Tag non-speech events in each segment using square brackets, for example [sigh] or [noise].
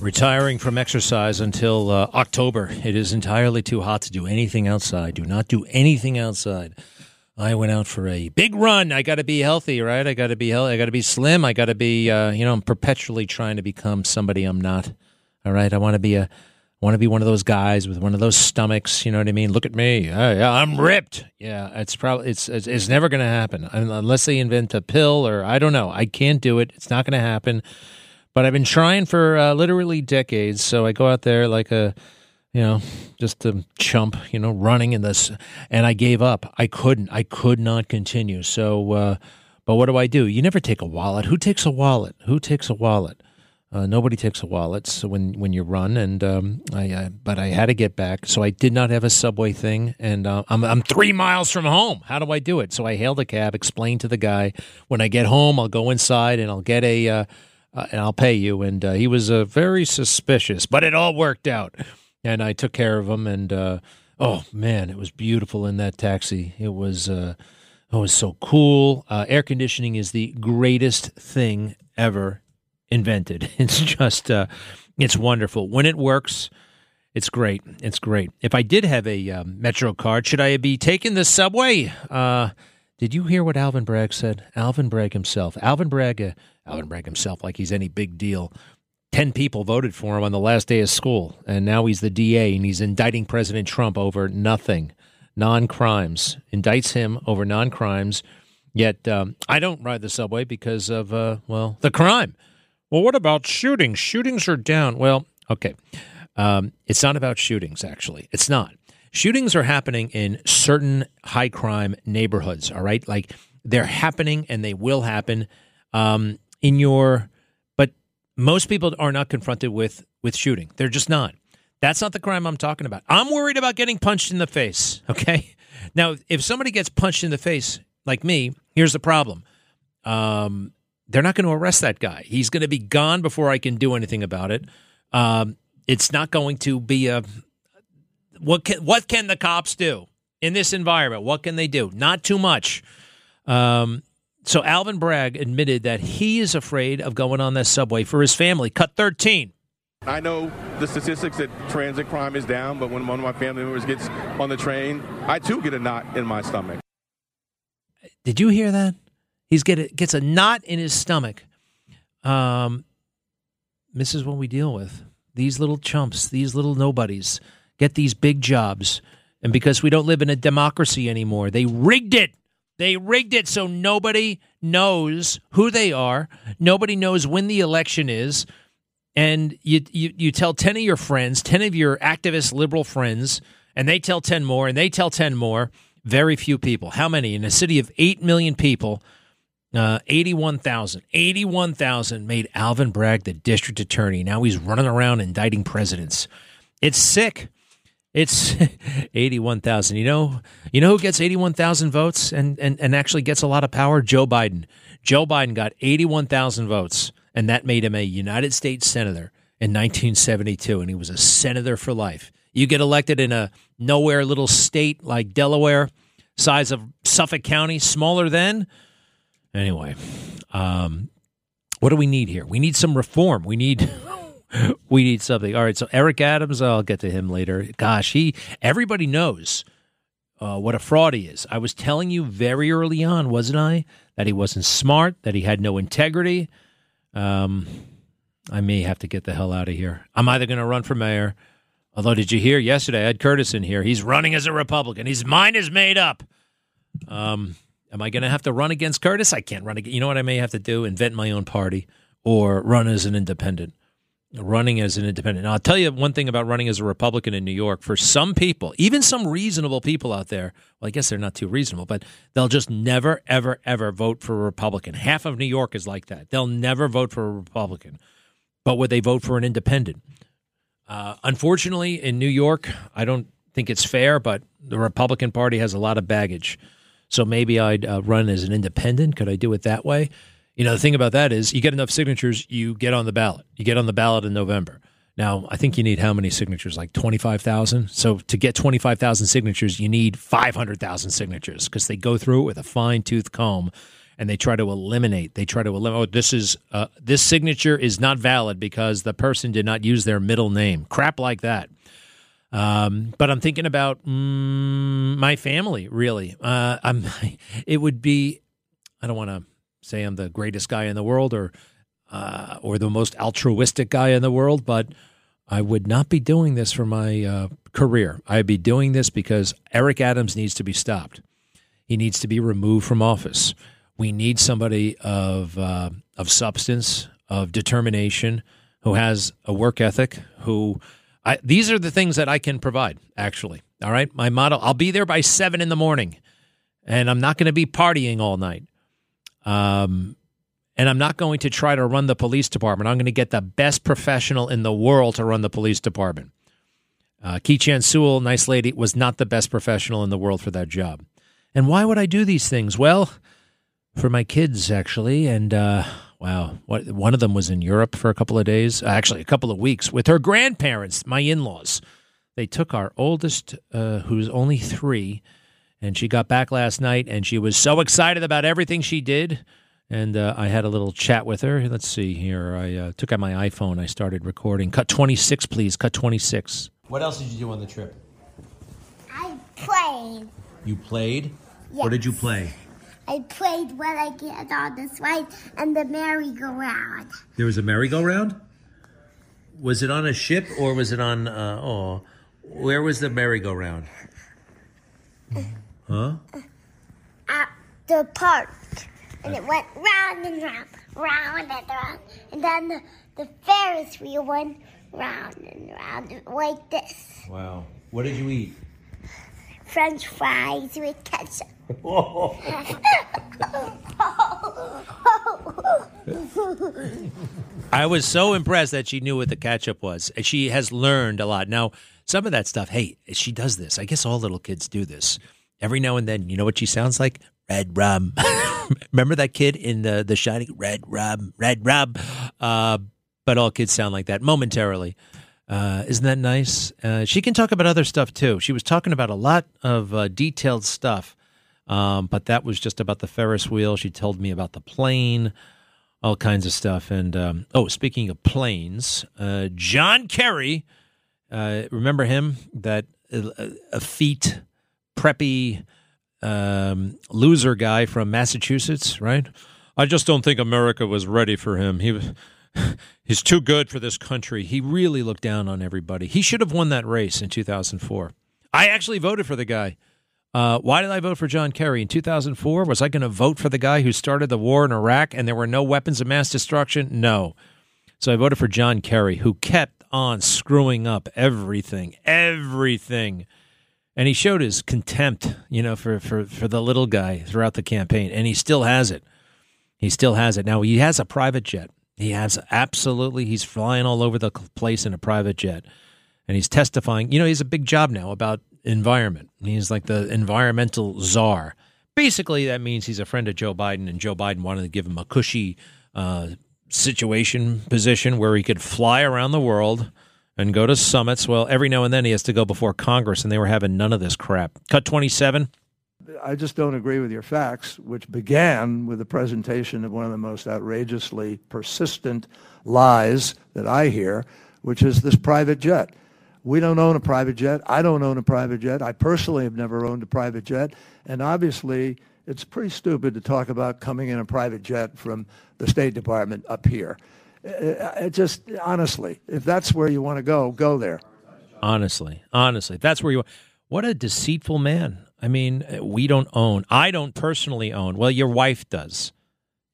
Retiring from exercise until uh, October. It is entirely too hot to do anything outside. Do not do anything outside. I went out for a big run. I got to be healthy, right? I got to be healthy. I got to be slim. I got to be, uh, you know, I'm perpetually trying to become somebody I'm not. All right. I want to be a, want to be one of those guys with one of those stomachs. You know what I mean? Look at me. Yeah, I'm ripped. Yeah, it's probably it's it's, it's never going to happen unless they invent a pill or I don't know. I can't do it. It's not going to happen. But I've been trying for uh, literally decades. So I go out there like a, you know, just a chump, you know, running in this, and I gave up. I couldn't. I could not continue. So, uh, but what do I do? You never take a wallet. Who takes a wallet? Who takes a wallet? Uh, nobody takes a wallet so when when you run, and um, I, I, but I had to get back, so I did not have a subway thing, and uh, I'm I'm three miles from home. How do I do it? So I hailed a cab, explained to the guy, when I get home, I'll go inside and I'll get a uh, uh, and I'll pay you. And uh, he was uh, very suspicious, but it all worked out. And I took care of him. And uh, oh man, it was beautiful in that taxi. It was uh, it was so cool. Uh, air conditioning is the greatest thing ever invented. [laughs] It's just it's wonderful when it works. It's great. It's great. If I did have a Metro card, should I be taking the subway? did you hear what Alvin Bragg said? Alvin Bragg himself. Alvin Bragg Alvin himself like he's any big deal. Ten people voted for him on the last day of school, and now he's the DA and he's indicting President Trump over nothing, non crimes. Indicts him over non crimes. Yet um, I don't ride the subway because of, uh, well, the crime. Well, what about shootings? Shootings are down. Well, okay. Um, it's not about shootings, actually. It's not. Shootings are happening in certain high crime neighborhoods, all right? Like they're happening and they will happen. Um, in your but most people are not confronted with with shooting. They're just not. That's not the crime I'm talking about. I'm worried about getting punched in the face, [laughs] okay? Now, if somebody gets punched in the face like me, here's the problem. Um, they're not going to arrest that guy. He's going to be gone before I can do anything about it. Um, it's not going to be a what can what can the cops do in this environment? What can they do? Not too much. Um, so Alvin Bragg admitted that he is afraid of going on that subway for his family. Cut 13. I know the statistics that transit crime is down, but when one of my family members gets on the train, I too get a knot in my stomach. Did you hear that? He's get a, gets a knot in his stomach. Um, this is what we deal with. These little chumps, these little nobodies, get these big jobs, and because we don't live in a democracy anymore, they rigged it. They rigged it so nobody knows who they are. Nobody knows when the election is. And you, you, you tell 10 of your friends, 10 of your activist liberal friends, and they tell 10 more, and they tell 10 more. Very few people. How many? In a city of 8 million people, uh, 81,000. 81,000 made Alvin Bragg the district attorney. Now he's running around indicting presidents. It's sick. It's [laughs] 81,000. You know, you know who gets 81,000 votes and, and, and actually gets a lot of power? Joe Biden. Joe Biden got 81,000 votes, and that made him a United States Senator in 1972, and he was a senator for life. You get elected in a nowhere little state like Delaware, size of Suffolk County, smaller than. Anyway, um, what do we need here? We need some reform. We need [laughs] [laughs] we need something. All right, so Eric Adams, I'll get to him later. Gosh, he everybody knows uh, what a fraud he is. I was telling you very early on, wasn't I, that he wasn't smart, that he had no integrity. Um, I may have to get the hell out of here. I'm either going to run for mayor. Although, did you hear yesterday? Had Curtis in here. He's running as a Republican. His mind is made up. Um, am I going to have to run against Curtis? I can't run against. You know what I may have to do? Invent my own party or run as an independent. Running as an independent. Now, I'll tell you one thing about running as a Republican in New York. For some people, even some reasonable people out there, well, I guess they're not too reasonable, but they'll just never, ever, ever vote for a Republican. Half of New York is like that. They'll never vote for a Republican, but would they vote for an independent? Uh, unfortunately, in New York, I don't think it's fair, but the Republican Party has a lot of baggage. So maybe I'd uh, run as an independent. Could I do it that way? You know, the thing about that is you get enough signatures, you get on the ballot. You get on the ballot in November. Now, I think you need how many signatures? Like 25,000? So to get 25,000 signatures, you need 500,000 signatures because they go through it with a fine tooth comb and they try to eliminate. They try to eliminate. Oh, this is uh, this signature is not valid because the person did not use their middle name. Crap like that. Um, but I'm thinking about mm, my family. Really, uh, I'm. [laughs] It would be. I don't want to say I'm the greatest guy in the world or uh, or the most altruistic guy in the world, but I would not be doing this for my uh, career. I'd be doing this because Eric Adams needs to be stopped. He needs to be removed from office. We need somebody of uh, of substance, of determination, who has a work ethic. Who I, these are the things that I can provide. Actually, all right. My motto: I'll be there by seven in the morning, and I'm not going to be partying all night. Um, and I'm not going to try to run the police department. I'm going to get the best professional in the world to run the police department. Uh, Keechant Sewell, nice lady, was not the best professional in the world for that job. And why would I do these things? Well, for my kids, actually. And uh, wow, what, one of them was in Europe for a couple of days, actually, a couple of weeks with her grandparents, my in laws. They took our oldest, uh, who's only three, and she got back last night and she was so excited about everything she did. And uh, I had a little chat with her. Let's see here. I uh, took out my iPhone. I started recording. Cut 26, please. Cut 26. What else did you do on the trip? I played. You played? Yes. What did you play? I played when I get on the slide and the merry-go-round. There was a merry-go-round? Was it on a ship or was it on, uh, oh, where was the merry-go-round? [laughs] Huh? At the park. And it went round and round, round and round. And then the, the Ferris wheel went round and round like this. Wow. What did you eat? French fries with ketchup. [laughs] I was so impressed that she knew what the ketchup was. She has learned a lot. Now, some of that stuff, hey, she does this. I guess all little kids do this. Every now and then, you know what she sounds like? Red rum. [laughs] Remember that kid in the the Shining? Red rum, red rum. Uh, but all kids sound like that momentarily. Uh, isn't that nice? Uh, she can talk about other stuff too. She was talking about a lot of uh, detailed stuff, um, but that was just about the Ferris wheel. She told me about the plane, all kinds of stuff. And um, oh, speaking of planes, uh, John Kerry, uh, remember him? That uh, effete, preppy um, loser guy from Massachusetts, right? I just don't think America was ready for him. He was. [laughs] He's too good for this country. He really looked down on everybody. He should have won that race in 2004. I actually voted for the guy. Uh, why did I vote for John Kerry in 2004? Was I going to vote for the guy who started the war in Iraq and there were no weapons of mass destruction? No. So I voted for John Kerry, who kept on screwing up everything, everything. And he showed his contempt, you know, for, for, for the little guy throughout the campaign. And he still has it. He still has it. Now, he has a private jet. He has absolutely, he's flying all over the place in a private jet. And he's testifying. You know, he's a big job now about environment. He's like the environmental czar. Basically, that means he's a friend of Joe Biden, and Joe Biden wanted to give him a cushy uh, situation position where he could fly around the world and go to summits. Well, every now and then he has to go before Congress, and they were having none of this crap. Cut 27. I just don't agree with your facts, which began with the presentation of one of the most outrageously persistent lies that I hear, which is this private jet. We don't own a private jet. I don't own a private jet. I personally have never owned a private jet. And obviously, it's pretty stupid to talk about coming in a private jet from the State Department up here. It just, honestly, if that's where you want to go, go there. Honestly, honestly, that's where you. What a deceitful man. I mean, uh, we don't own. I don't personally own. Well, your wife does.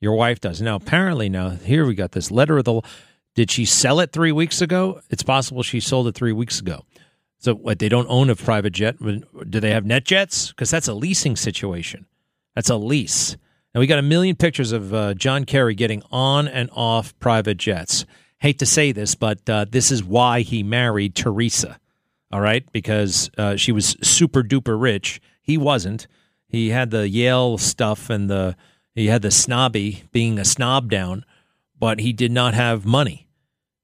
Your wife does. Now, apparently, now here we got this letter of the Did she sell it three weeks ago? It's possible she sold it three weeks ago. So what? They don't own a private jet. Do they have NetJets? Because that's a leasing situation. That's a lease. And we got a million pictures of uh, John Kerry getting on and off private jets. Hate to say this, but uh, this is why he married Teresa. All right, because uh, she was super duper rich. He wasn't. He had the Yale stuff and the he had the snobby being a snob down, but he did not have money,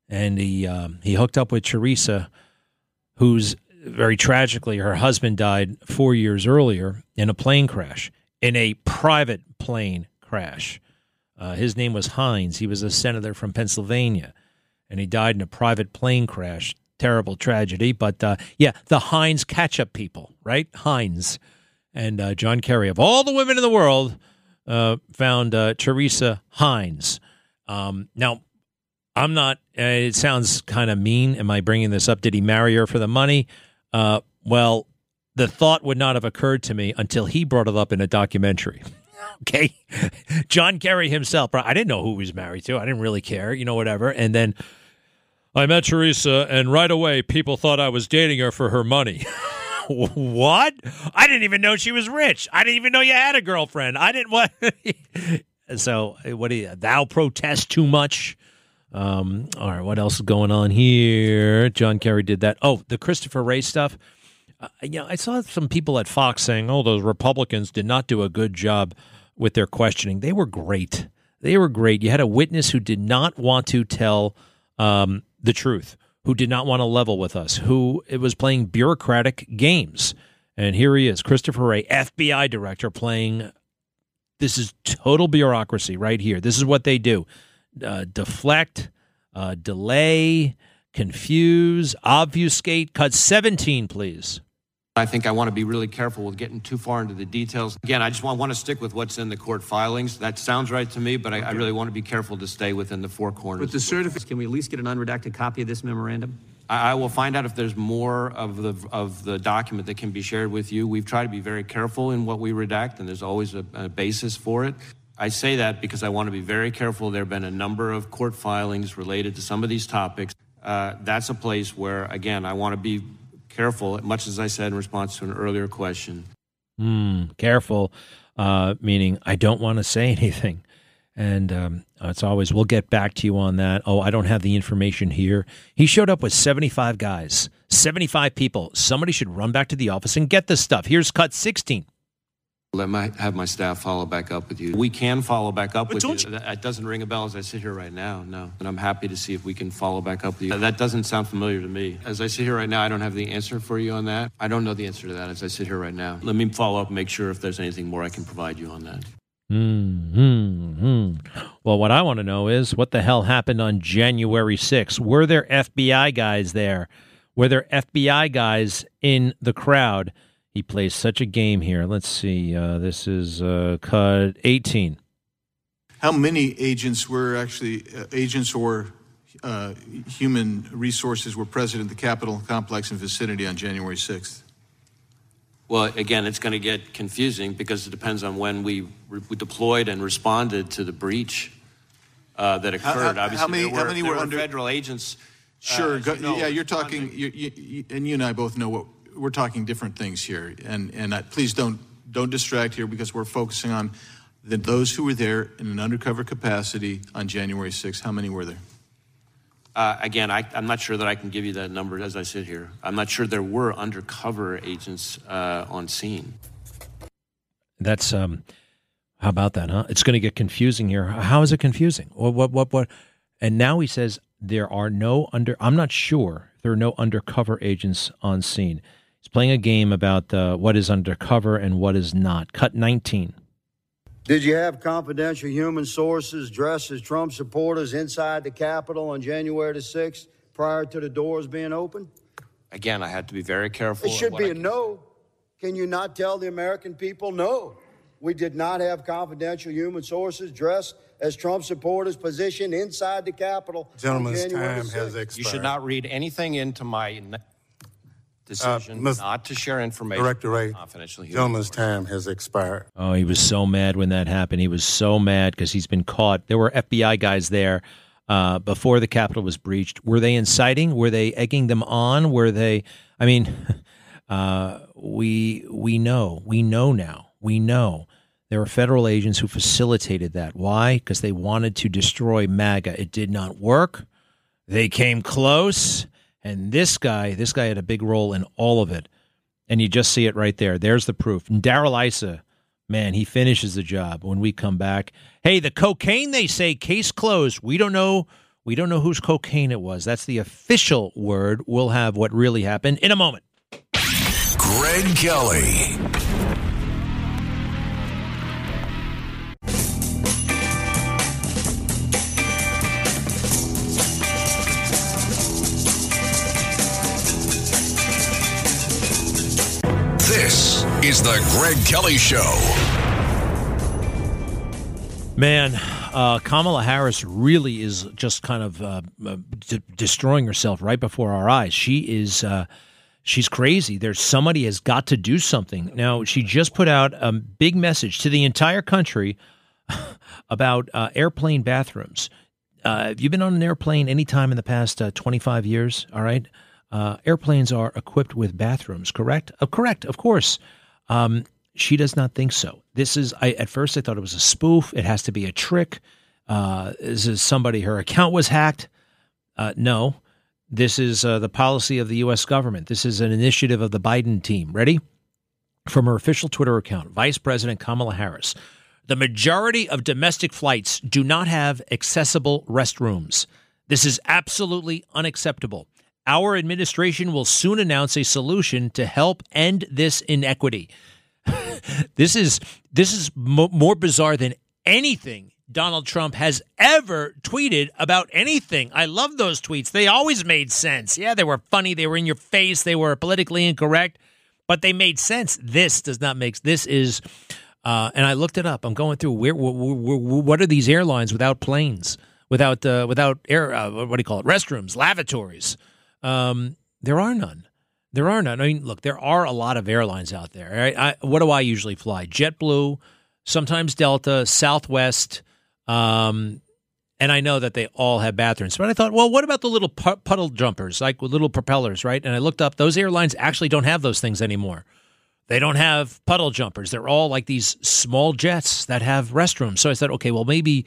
and he um, he hooked up with Teresa, who's very tragically her husband died four years earlier in a plane crash in a private plane crash. Uh, his name was Heinz. He was a senator from Pennsylvania, and he died in a private plane crash. Terrible tragedy, but uh, yeah, the Heinz ketchup people, right? Heinz and uh, John Kerry of all the women in the world uh, found uh, Teresa Heinz. Um, now, I'm not. Uh, it sounds kind of mean. Am I bringing this up? Did he marry her for the money? well, the thought would not have occurred to me until he brought it up in a documentary. [laughs] [laughs] okay. John Kerry himself, I didn't know who he was married to. I didn't really care, you know, whatever. And then I met Teresa, and right away, people thought I was dating her for her money. [laughs] what? I didn't even know she was rich. I didn't even know you had a girlfriend. I didn't what. [laughs] so, what do you, thou protest too much? Um, all right, what else is going on here? John Kerry did that. Oh, the Christopher Wray stuff. Uh, you know, I saw some people at Fox saying, "Oh, those Republicans did not do a good job with their questioning." They were great. They were great. You had a witness who did not want to tell um, the truth, who did not want to level with us, who it was playing bureaucratic games. And here he is, Christopher Wray, FBI director, playing. This is total bureaucracy right here. This is what they do: uh, deflect, uh, delay, confuse, obfuscate. Cut seventeen, please. I think I want to be really careful with getting too far into the details. Again, I just want, want to stick with what's in the court filings. That sounds right to me, but I, I really want to be careful to stay within the four corners. With the certificate, can we at least get an unredacted copy of this memorandum? I, I will find out if there's more of the of the document that can be shared with you. We've tried to be very careful in what we redact, and there's always a, a basis for it. I say that because I want to be very careful. There have been a number of court filings related to some of these topics. Uh, that's a place where, again, I want to be careful, much as I said in response to an earlier question. Mm, careful, uh, meaning I don't want to say [laughs] anything. And um, it's always, we'll get back to you on that. Oh, I don't have the information here. He showed up with 75 guys, 75 people. Somebody should run back to the office and get this stuff. Here's cut 16. Let my have my staff follow back up with you. We can follow back up but with you. you. That doesn't ring a bell as I sit here right now. No, and I'm happy to see if we can follow back up with you. That doesn't sound familiar to me. As I sit here right now, I don't have the answer for you on that. I don't know the answer to that as I sit here right now. Let me follow up and make sure if there's anything more I can provide you on that. Hmm. Well, what I want to know is what the hell happened on January 6th? Were there FBI guys there? Were there FBI guys in the crowd? He plays such a game here. Let's see. Uh, this is uh, cut 18. How many agents were actually uh, agents or uh, human resources were present at the Capitol complex and vicinity on January 6th? Well, again, it's going to get confusing because it depends on when we, re- we deployed and responded to the breach uh, that occurred. How, how, Obviously, how many, there were, how many were, were under federal agents? uh, Sure. Go, you know, yeah, you're talking, under- you, you, you, and you and I both know what we're talking different things here, and and I, please don't don't distract here because we're focusing on the, those who were there in an undercover capacity on January 6th. How many were there? Uh, again, I, I'm not sure that I can give you that number as I sit here. I'm not sure there were undercover agents uh, on scene. That's um, how about that, huh? It's going to get confusing here. How is it confusing? What, what, what, what? And now he says there are no under. I'm not sure there are no undercover agents on scene. He's playing a game about uh, what is undercover and what is not. Cut 19. Did you have confidential human sources dressed as Trump supporters inside the Capitol on January the 6th prior to the doors being open? Again, I had to be very careful. It should be I a no. Can you not tell the American people no? We did not have confidential human sources dressed as Trump supporters positioned inside the Capitol. on Gentleman's January time the has expired. You should not read anything into my n- decision Ms. not to share information. Director Wray, confidential human gentleman's time has expired. Oh, he was so mad when that happened. He was so mad because he's been caught. There were FBI guys there. uh, before the Capitol was breached. Were they inciting? Were they egging them on? Were they? I mean, [laughs] uh, we we know we know now we know there were federal agents who facilitated that. Why? Because they wanted to destroy MAGA. It did not work. They came close, and this guy this guy had a big role in all of it. And you just see it right there. There's the proof. Darrell Issa, man, he finishes the job when we come back. Hey, the cocaine they say case closed. We don't know. We don't know whose cocaine it was. That's the official word. We'll have what really happened in a moment. Greg Kelly. Is the Greg Kelly Show. Man, uh, Kamala Harris really is just kind of uh, uh, d- destroying herself right before our eyes. She is. Uh, she's crazy. There's somebody has got to do something. Now, she just put out a big message to the entire country [laughs] about uh, airplane bathrooms. Uh, have you been on an airplane any time in the past uh, 25 years? All right. Uh, airplanes are equipped with bathrooms, correct? Uh, correct, of course. Um, she does not think so. This is, I, at first, I thought it was a spoof. It has to be a trick. Uh, this is somebody, her account was hacked. Uh, no, this is uh, the policy of the U.S. government. This is an initiative of the Biden team. Ready? From her official Twitter account, Vice President Kamala Harris. The majority of domestic flights do not have accessible restrooms. This is absolutely unacceptable. Our administration will soon announce a solution to help end this inequity. [laughs] this is this is mo- more bizarre than anything Donald Trump has ever tweeted about anything. I love those tweets. They always made sense. Yeah, they were funny, they were in your face, they were politically incorrect, but they made sense. This does not make this is uh, and I looked it up. I'm going through where, where, where, what are these airlines without planes, without uh, without air uh, what do you call it? Restrooms, lavatories. Um, there are none. There are none. I mean, look, there are a lot of airlines out there. Right? I, what do I usually fly? JetBlue, sometimes Delta, Southwest, um, and I know that they all have bathrooms. But I thought, well, what about the little puddle jumpers, like with little propellers, right? And I looked up; those airlines actually don't have those things anymore. They don't have puddle jumpers. They're all like these small jets that have restrooms. So I said, okay, well, maybe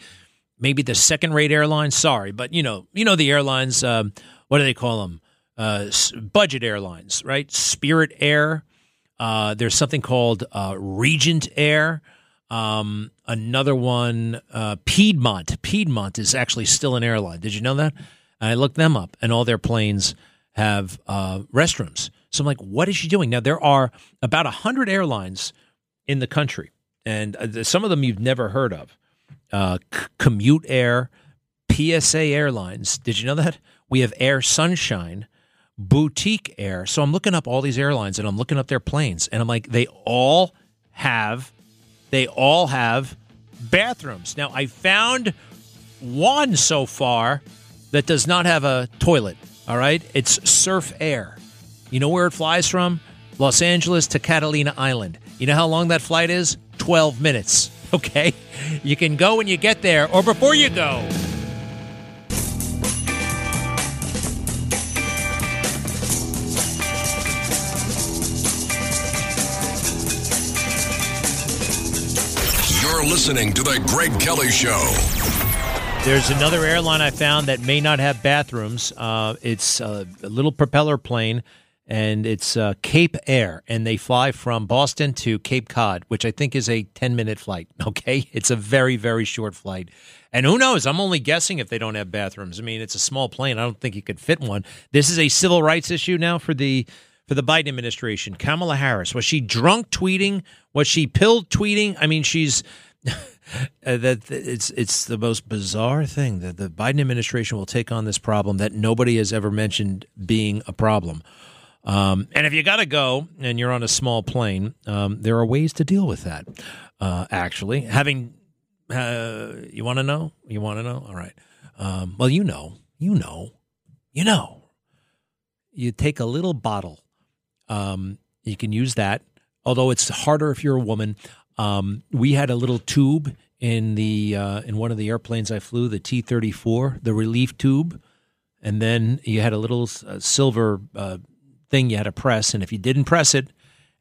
maybe the second rate airlines. Sorry, but you know, you know the airlines. Um, what do they call them? Uh, budget airlines, right? Spirit Air. Uh, there's something called uh, Regent Air. Um, another one, uh, Piedmont. Piedmont is actually still an airline. Did you know that? I looked them up, and all their planes have uh, restrooms. So I'm like, what is she doing? Now, there are about 100 airlines in the country, and uh, some of them you've never heard of. C- Commute Air, PSA Airlines. Did you know that? We have Air Sunshine, Boutique Air. So I'm looking up all these airlines and I'm looking up their planes and I'm like, they all have, they all have bathrooms. Now I found one so far that does not have a toilet. All right, it's Surf Air. You know where it flies from? Los Angeles to Catalina Island. You know how long that flight is? 12 minutes. [laughs] Okay? You can go when you get there or before you go. Listening to The Greg Kelly Show. There's another airline I found that may not have bathrooms. Uh, it's a, a, little propeller plane, and it's uh, Cape Air, and they fly from Boston to Cape Cod, which I think is a 10 minute flight. [laughs] Okay, it's a very very short flight, and who knows? I'm only guessing if they don't have bathrooms. I mean, it's a small plane. I don't think you could fit one. This is a civil rights issue now for the for the Biden administration. Kamala Harris was she drunk tweeting? Was she pill tweeting? I mean, she's. Uh, that it's it's the most bizarre thing that the Biden administration will take on this problem that nobody has ever mentioned being a problem. Um, and if you got to go and you're on a small plane, um, there are ways to deal with that. Uh, actually, having uh, you want to know, you want to know. All right. Um, well, you know, you know, you know. You take a little bottle. Um, you can use that, although it's harder if you're a woman. Um, we had a little tube in the uh, in one of the airplanes I flew, the T thirty four, the relief tube, and then you had a little uh, silver uh, thing you had to press, and if you didn't press it,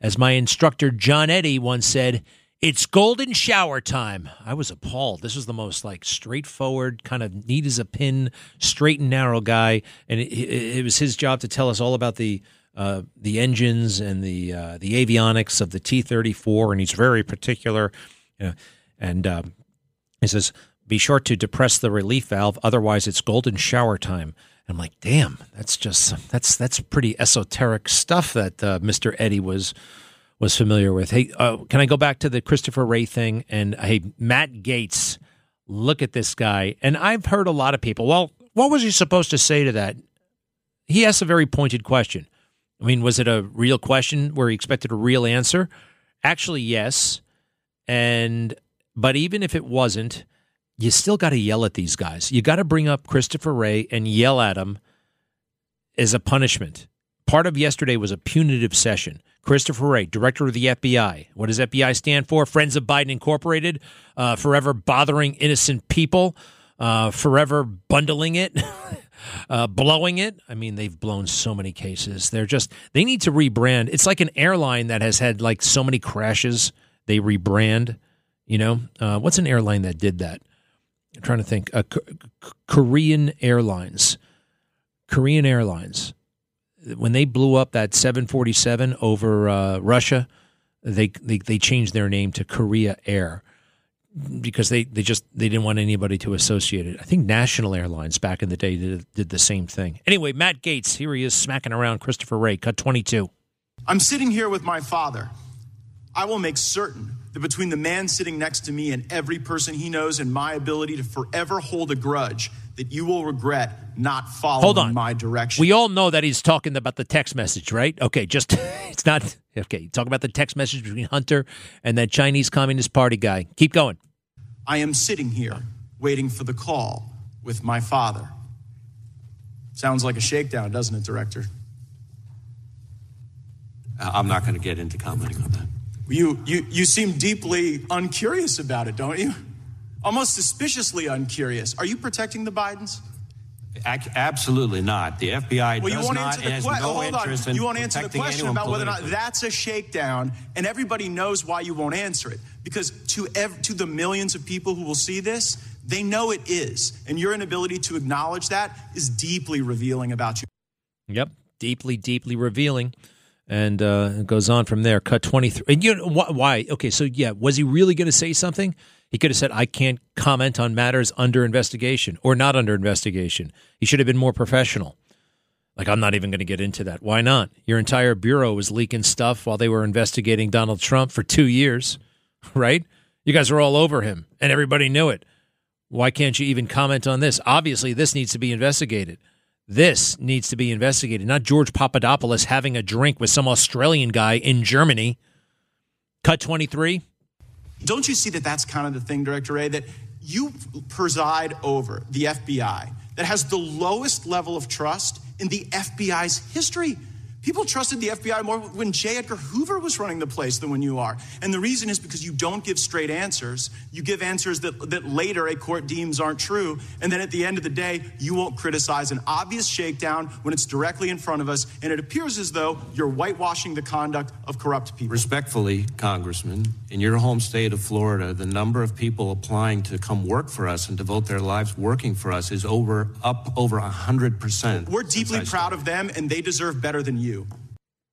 as my instructor John Eddie once said, it's golden shower time. I was appalled. This was the most like straightforward, kind of neat as a pin, straight and narrow guy, and it, it was his job to tell us all about the uh, the engines and the uh, the avionics of the T thirty four, and he's very particular. And um, he says, "Be sure to depress the relief valve, otherwise it's golden shower time." And I'm like, "Damn, that's just that's that's pretty esoteric stuff that uh, Mister Eddie was." was familiar with. Hey, uh, can I go back to the Christopher Wray thing? And hey, Matt Gaetz, look at this guy. And I've heard a lot of people, well, what was he supposed to say to that? He asked a very pointed question. I mean, was it a real question where he expected a real answer? Actually, yes. And but even if it wasn't, you still got to yell at these guys. You got to bring up Christopher Wray and yell at him as a punishment. Part of yesterday was a punitive session. Christopher Wray, director of the FBI. What does FBI stand for? Friends of Biden Incorporated, uh, forever bothering innocent people, uh, forever bundling it, [laughs] uh, blowing it. I mean, they've blown so many cases. They're just, they need to rebrand. It's like an airline that has had like so many crashes. They rebrand, you know? Uh, what's an airline that did that? I'm trying to think. Uh, Korean Airlines. Korean Airlines when they blew up that 747 over uh, Russia, they, they they changed their name to Korea Air because they, they just they didn't want anybody to associate it. I think National Airlines back in the day did, did the same thing. Anyway, Matt Gaetz here he is smacking around Christopher Wray, cut 22. I'm sitting here with my father. I will make certain that between the man sitting next to me and every person he knows and my ability to forever hold a grudge that you will regret not following Hold on. my direction. We all know that he's talking about the text message, right? Okay, just [laughs] it's not okay. Talk about the text message between Hunter and that Chinese Communist Party guy. Keep going. I am sitting here waiting for the call with my father. Sounds like a shakedown, doesn't it, Director? Uh, I'm not going to get into commenting on that. You, you, you seem deeply uncurious about it, don't you? Almost suspiciously uncurious. Are you protecting the Bidens? Absolutely not. The FBI well, does you won't not answer the has que- no hold interest on. in You won't answer the question about whether or not that's a shakedown, and everybody knows why you won't answer it. Because to ev- to the millions of people who will see this, they know it is, and your inability to acknowledge that is deeply revealing about you. Yep, deeply, deeply revealing. And uh, it goes on from there. Cut 23. And you know wh- why? Okay, so yeah, was he really going to say something? He could have said, I can't comment on matters under investigation or not under investigation. He should have been more professional. Like, I'm not even going to get into that. Why not? Your entire bureau was leaking stuff while they were investigating Donald Trump for two years, [laughs] right? You guys were all over him and everybody knew it. Why can't you even comment on this? Obviously, this needs to be investigated. This needs to be investigated, not George Papadopoulos having a drink with some Australian guy in Germany. Cut 23. Don't you see that that's kind of the thing, Director Wray, that you preside over the FBI that has the lowest level of trust in the FBI's history? People trusted the FBI more when J. Edgar Hoover was running the place than when you are. And the reason is because you don't give straight answers. You give answers that, that later a court deems aren't true. And then at the end of the day, you won't criticize an obvious shakedown when it's directly in front of us. And it appears as though you're whitewashing the conduct of corrupt people. Respectfully, Congressman, in your home state of Florida, the number of people applying to come work for us and devote their lives working for us is over up over hundred percent. We're deeply proud of them, and they deserve better than you.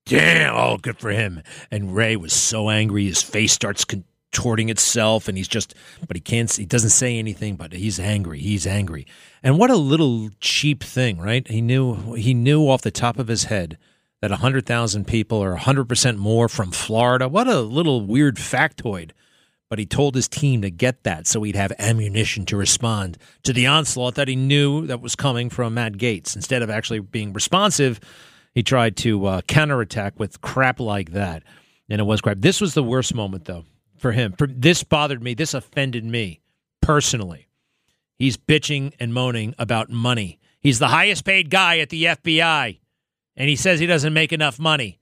Damn, oh, good for him. And Wray was so angry, his face starts contorting itself, and he's just, but he can't, he doesn't say anything, but he's angry. He's angry. And what a little cheap thing, right? He knew, he knew off the top of his head that 100,000 people are 100% more from Florida. What a little weird factoid. But he told his team to get that so he'd have ammunition to respond to the onslaught that he knew that was coming from Matt Gaetz. Instead of actually being responsive, he tried to uh, counterattack with crap like that, and it was crap. This was the worst moment, though, for him. This bothered me. This offended me personally. He's bitching and moaning about money. He's the highest paid guy at the FBI, and he says he doesn't make enough money.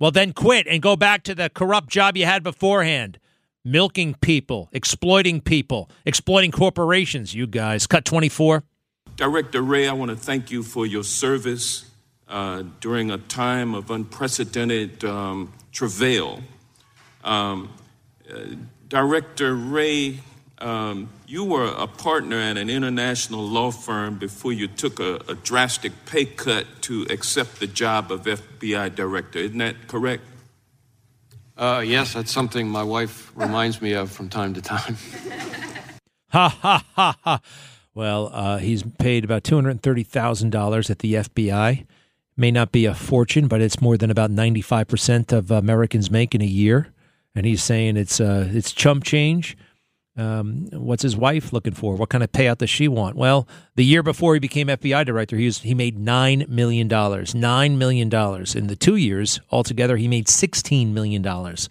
Well, then quit and go back to the corrupt job you had beforehand. milking people, exploiting people, exploiting corporations. You guys, cut 24. Director Wray, I want to thank you for your service uh, during a time of unprecedented um, travail. Um, uh, Director Wray, um, you were a partner at an international law firm before you took a, a drastic pay cut to accept the job of FBI director. Isn't that correct? Uh, yes, that's something my wife reminds me of from time to time. [laughs] Ha ha ha ha. Well, uh, he's paid about two hundred thirty thousand dollars at the FBI. May not be a fortune, but it's more than about ninety five percent of Americans make in a year. And he's saying it's uh, it's chump change. Um, what's his wife looking for? What kind of payout does she want? Well, the year before he became FBI director, he was he made nine million dollars. Nine million dollars in the two years altogether. He made sixteen million dollars.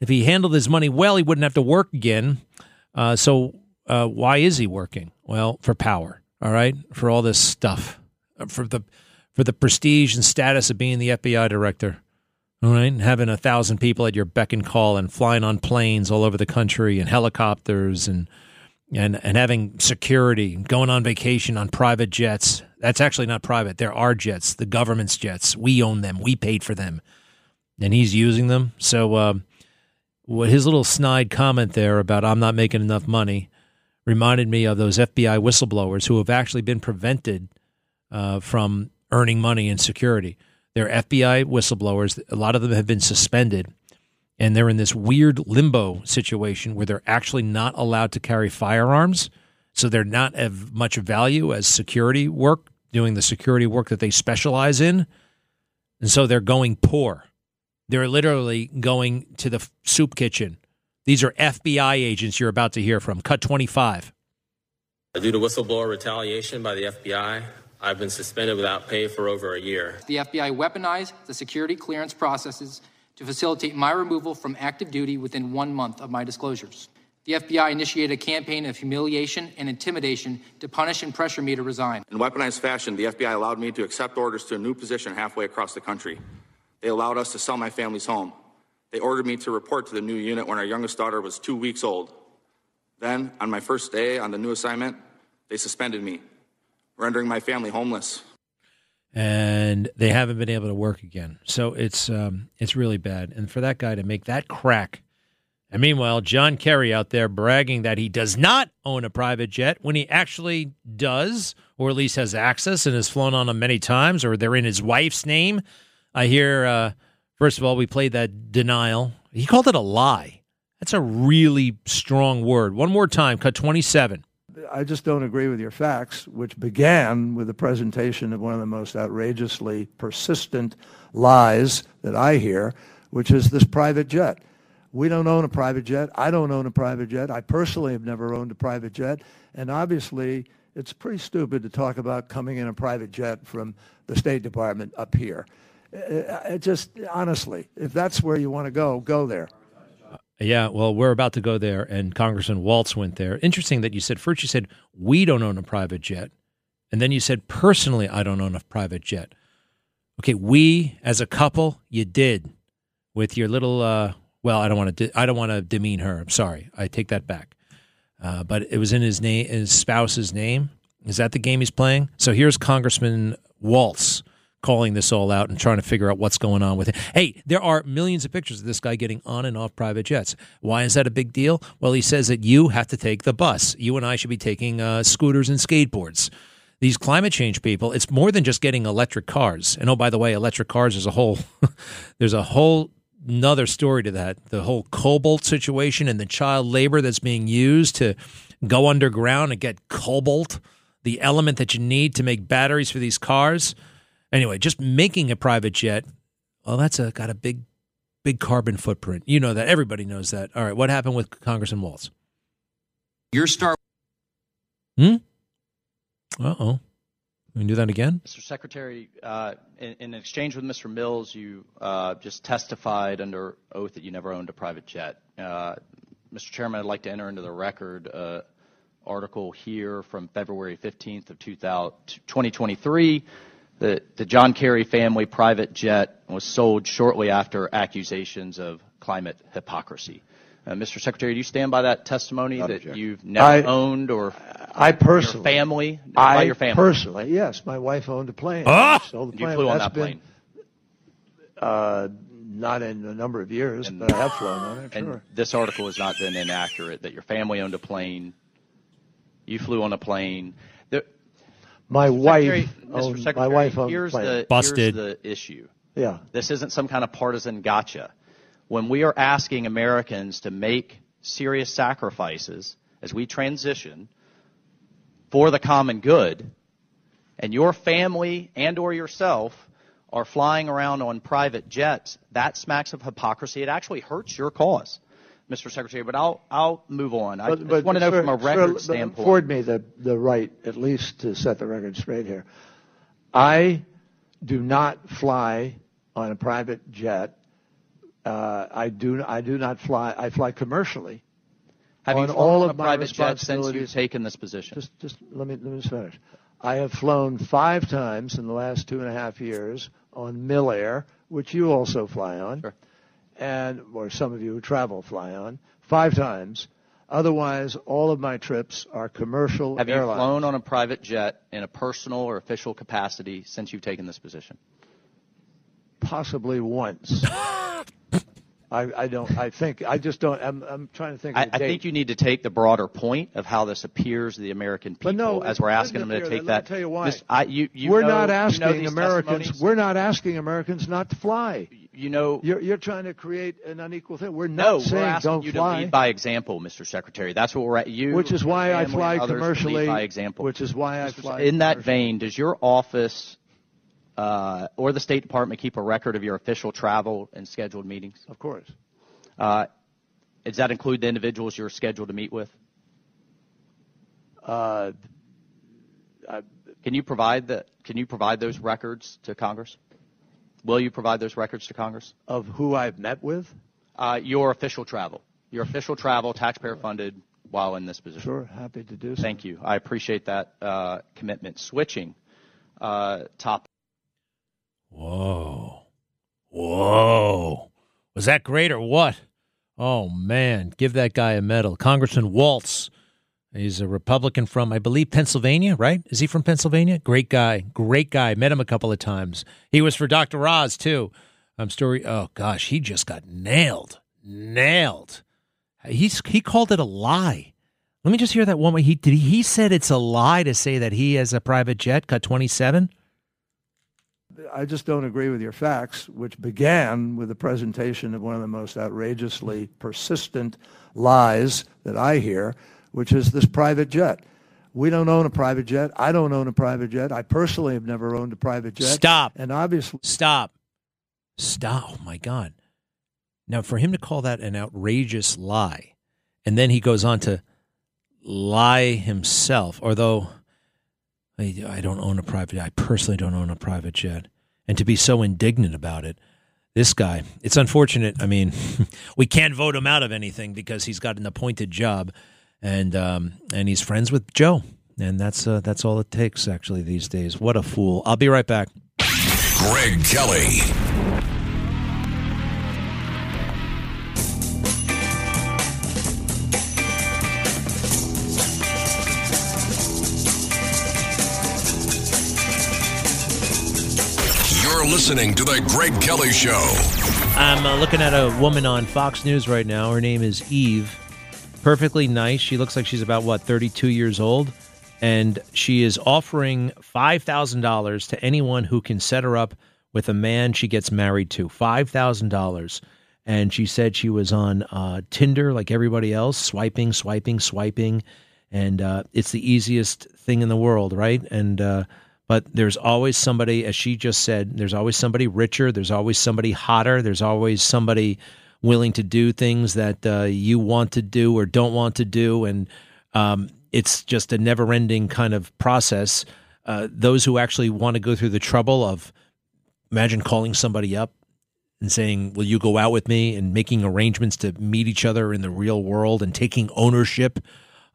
If he handled his money well, he wouldn't have to work again. Uh, so uh, why is he working? Well, for power. All right, for all this stuff, uh, for the for the prestige and status of being the FBI director. All right, and having a thousand people at your beck and call, and flying on planes all over the country, and helicopters, and and and having security, going on vacation on private jets. That's actually not private; they're our jets, the government's jets. We own them. We paid for them, and he's using them. So, uh, what his little snide comment there about "I'm not making enough money" reminded me of those FBI whistleblowers who have actually been prevented uh, from earning money in security. They're FBI whistleblowers. A lot of them have been suspended, and they're in this weird limbo situation where they're actually not allowed to carry firearms. So they're not of much value as security work, doing the security work that they specialize in. And so they're going poor. They're literally going to the soup kitchen. These are FBI agents you're about to hear from. Cut 25. Due to whistleblower retaliation by the FBI, I've been suspended without pay for over a year. The FBI weaponized the security clearance processes to facilitate my removal from active duty within one month of my disclosures. The FBI initiated a campaign of humiliation and intimidation to punish and pressure me to resign. In weaponized fashion, the FBI allowed me to accept orders to a new position halfway across the country. They allowed us to sell my family's home. They ordered me to report to the new unit when our youngest daughter was two weeks old. Then, on my first day on the new assignment, they suspended me, rendering my family homeless. And they haven't been able to work again. So it's um, it's really bad. And for that guy to make that crack, and meanwhile, John Kerry out there bragging that he does not own a private jet when he actually does, or at least has access and has flown on them many times, or they're in his wife's name. I hear. Uh, First of all, we played that denial. He called it a lie. That's a really strong word. One more time, cut 27. I just don't agree with your facts, which began with the presentation of one of the most outrageously persistent lies that I hear, which is this private jet. We don't own a private jet. I don't own a private jet. I personally have never owned a private jet. And obviously, it's pretty stupid to talk about coming in a private jet from the State Department up here. It just honestly, if that's where you want to go, go there. Yeah, well, we're about to go there, and Congressman Waltz went there. Interesting that you said first you said we don't own a private jet, and then you said personally I don't own a private jet. Okay, we as a couple, you did with your little. Uh, well, I don't want to. De- I don't want to demean her. I'm sorry. I take that back. Uh, but it was in his name, his spouse's name. Is that the game he's playing? So here's Congressman Waltz calling this all out and trying to figure out what's going on with it. Hey, there are millions of pictures of this guy getting on and off private jets. Why is that a big deal? Well, he says that you have to take the bus. You and I should be taking uh, scooters and skateboards. These climate change people, it's more than just getting electric cars. And oh, by the way, electric cars is a whole, [laughs] there's a whole another story to that. The whole cobalt situation and the child labor that's being used to go underground and get cobalt, the element that you need to make batteries for these cars. Anyway, just making a private jet, well, that's a, got a big, big carbon footprint. You know that. Everybody knows that. All right, what happened with Congressman Waltz? Your star. Hmm. Uh oh. We can do that again. Mr. Secretary, uh, in, in, exchange with Mr. Mills, you uh, just testified under oath that you never owned a private jet. Uh, Mr. Chairman, I'd like to enter into the record uh, article here from February 15th of 2023 the, the John Kerry family private jet was sold shortly after accusations of climate hypocrisy. Uh, Mr. Secretary, do you stand by that testimony that you've never I- owned or I personally, your family? I by your family. personally, yes, my wife owned a plane. Ah! Sold the You plane. flew on That's that been, plane. Uh, not in a number of years, but I have flown on it. And Sure. this article is not then inaccurate that your family owned a plane, you flew on a plane. The, My Mr. wife Secretary- owned- Mr. my wife owned here's plane. the, Busted. Here's the issue. Yeah. This isn't some kind of partisan gotcha. When we are asking Americans to make serious sacrifices as we transition for the common good, and your family and or yourself are flying around on private jets, that smacks of hypocrisy. It actually hurts your cause, Mr. Secretary. But I'll I'll move on. I just want to know sir- from a sir, record but standpoint. Afford me the, the right, at least, to set the record straight here. I do not fly on a private jet. Uh, I do I do not fly. I fly commercially. Have you flown all on of a my private jet since you've taken this position? Just just let me let me just finish. I have flown five times in the last two and a half years on MilAir, which you also fly on, and or some of you who travel fly on five times. Otherwise, all of my trips are commercial Have you flown on a private jet in a personal or official capacity since you've taken this position? Possibly once. [laughs] I, I don't. I think. I just don't. I'm, I'm trying to think. I, I think you need to take the broader point of how this appears to the American people But no, as we're asking them to take that. That. tell you why. This- I, you, you we're know- not you know asking Americans. We're not asking Americans not to fly. You know, you're, you're trying to create an unequal thing. We're No, not saying we're asking don't you fly. to lead by example, Mr. Secretary. That's what we're at. You, Which is why I fly and others to lead commercially, By example. which is why I fly In that vein, does your office uh, or the State Department keep a record of your official travel and scheduled meetings? Of course. Uh, does that include the individuals you're scheduled to meet with? Uh, can you provide the Can you provide those records to Congress? Will you provide those records to Congress? Of who I've met with? Uh, your official travel. Your official travel, taxpayer funded, while in this position. Sure, happy to do so. Thank you. I appreciate that uh, commitment. Switching uh, top. Whoa. Whoa. Was that great or what? Oh, man. Give that guy a medal. Congressman Waltz. He's a Republican from, I believe, Pennsylvania, right? Is he from Pennsylvania? Great guy. Great guy. Met him a couple of times. He was for Dr. Oz, too. I'm story. Oh, gosh. He just got nailed. Nailed. He's, he called it a lie. Let me just hear that one way. He, did he, he said it's a lie to say that he has a private jet, cut 27? I just don't agree with your facts, which began with the presentation of one of the most outrageously persistent lies that I hear, which is this private jet. We don't own a private jet. I don't own a private jet. I personally have never owned a private jet. Stop. And obviously, Stop. Stop. Oh, my God. Now, for him to call that an outrageous lie, and then he goes on to lie himself, although I, don't own a private I personally don't own a private jet. And to be so indignant about it, this guy, it's unfortunate. I mean, [laughs] we can't vote him out of anything because he's got an appointed job, and um, and he's friends with Joe, and that's uh, that's all it takes actually these days. What a fool! I'll be right back. Greg Kelly. Listening to The Greg Kelly Show. I'm uh, looking at a woman on Fox News right now. Her name is Eve. Perfectly nice. She looks like she's about, what, 32 years old? And she is offering $5,000 to anyone who can set her up with a man she gets married to. $5,000. And she said she was on uh, Tinder like everybody else, swiping, swiping, swiping. And uh, it's the easiest thing in the world, right? And, uh, but there's always somebody, as she just said, there's always somebody richer, there's always somebody hotter, there's always somebody willing to do things that uh, you want to do or don't want to do, and um, it's just a never-ending kind of process. Uh, those who actually want to go through the trouble of imagine calling somebody up and saying, "Will you go out with me?" and making arrangements to meet each other in the real world and taking ownership.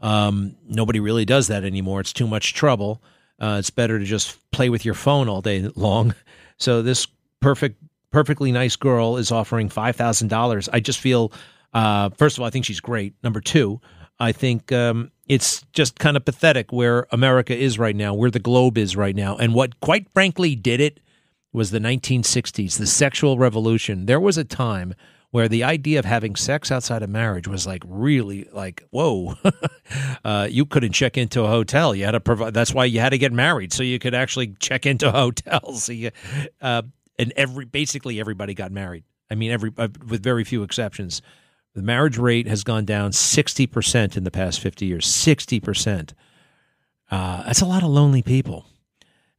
Um, nobody really does that anymore. It's too much trouble. Uh, it's better to just play with your phone all day long. So this perfect, perfectly nice girl is offering five thousand dollars. I just feel Uh, first of all, I think she's great. Number two, I think um, it's just kind of pathetic where America is right now, where the globe is right now. And what, quite frankly, did it was the 1960s, the sexual revolution. There was a time where the idea of having sex outside of marriage was like really like whoa. [laughs] Uh, you couldn't check into a hotel. You had to provide that's why you had to get married so you could actually check into [laughs] hotels. So uh, and every basically everybody got married. I mean every uh, with very few exceptions. The marriage rate has gone down 60% in the past 50 years 60% uh, that's a lot of lonely people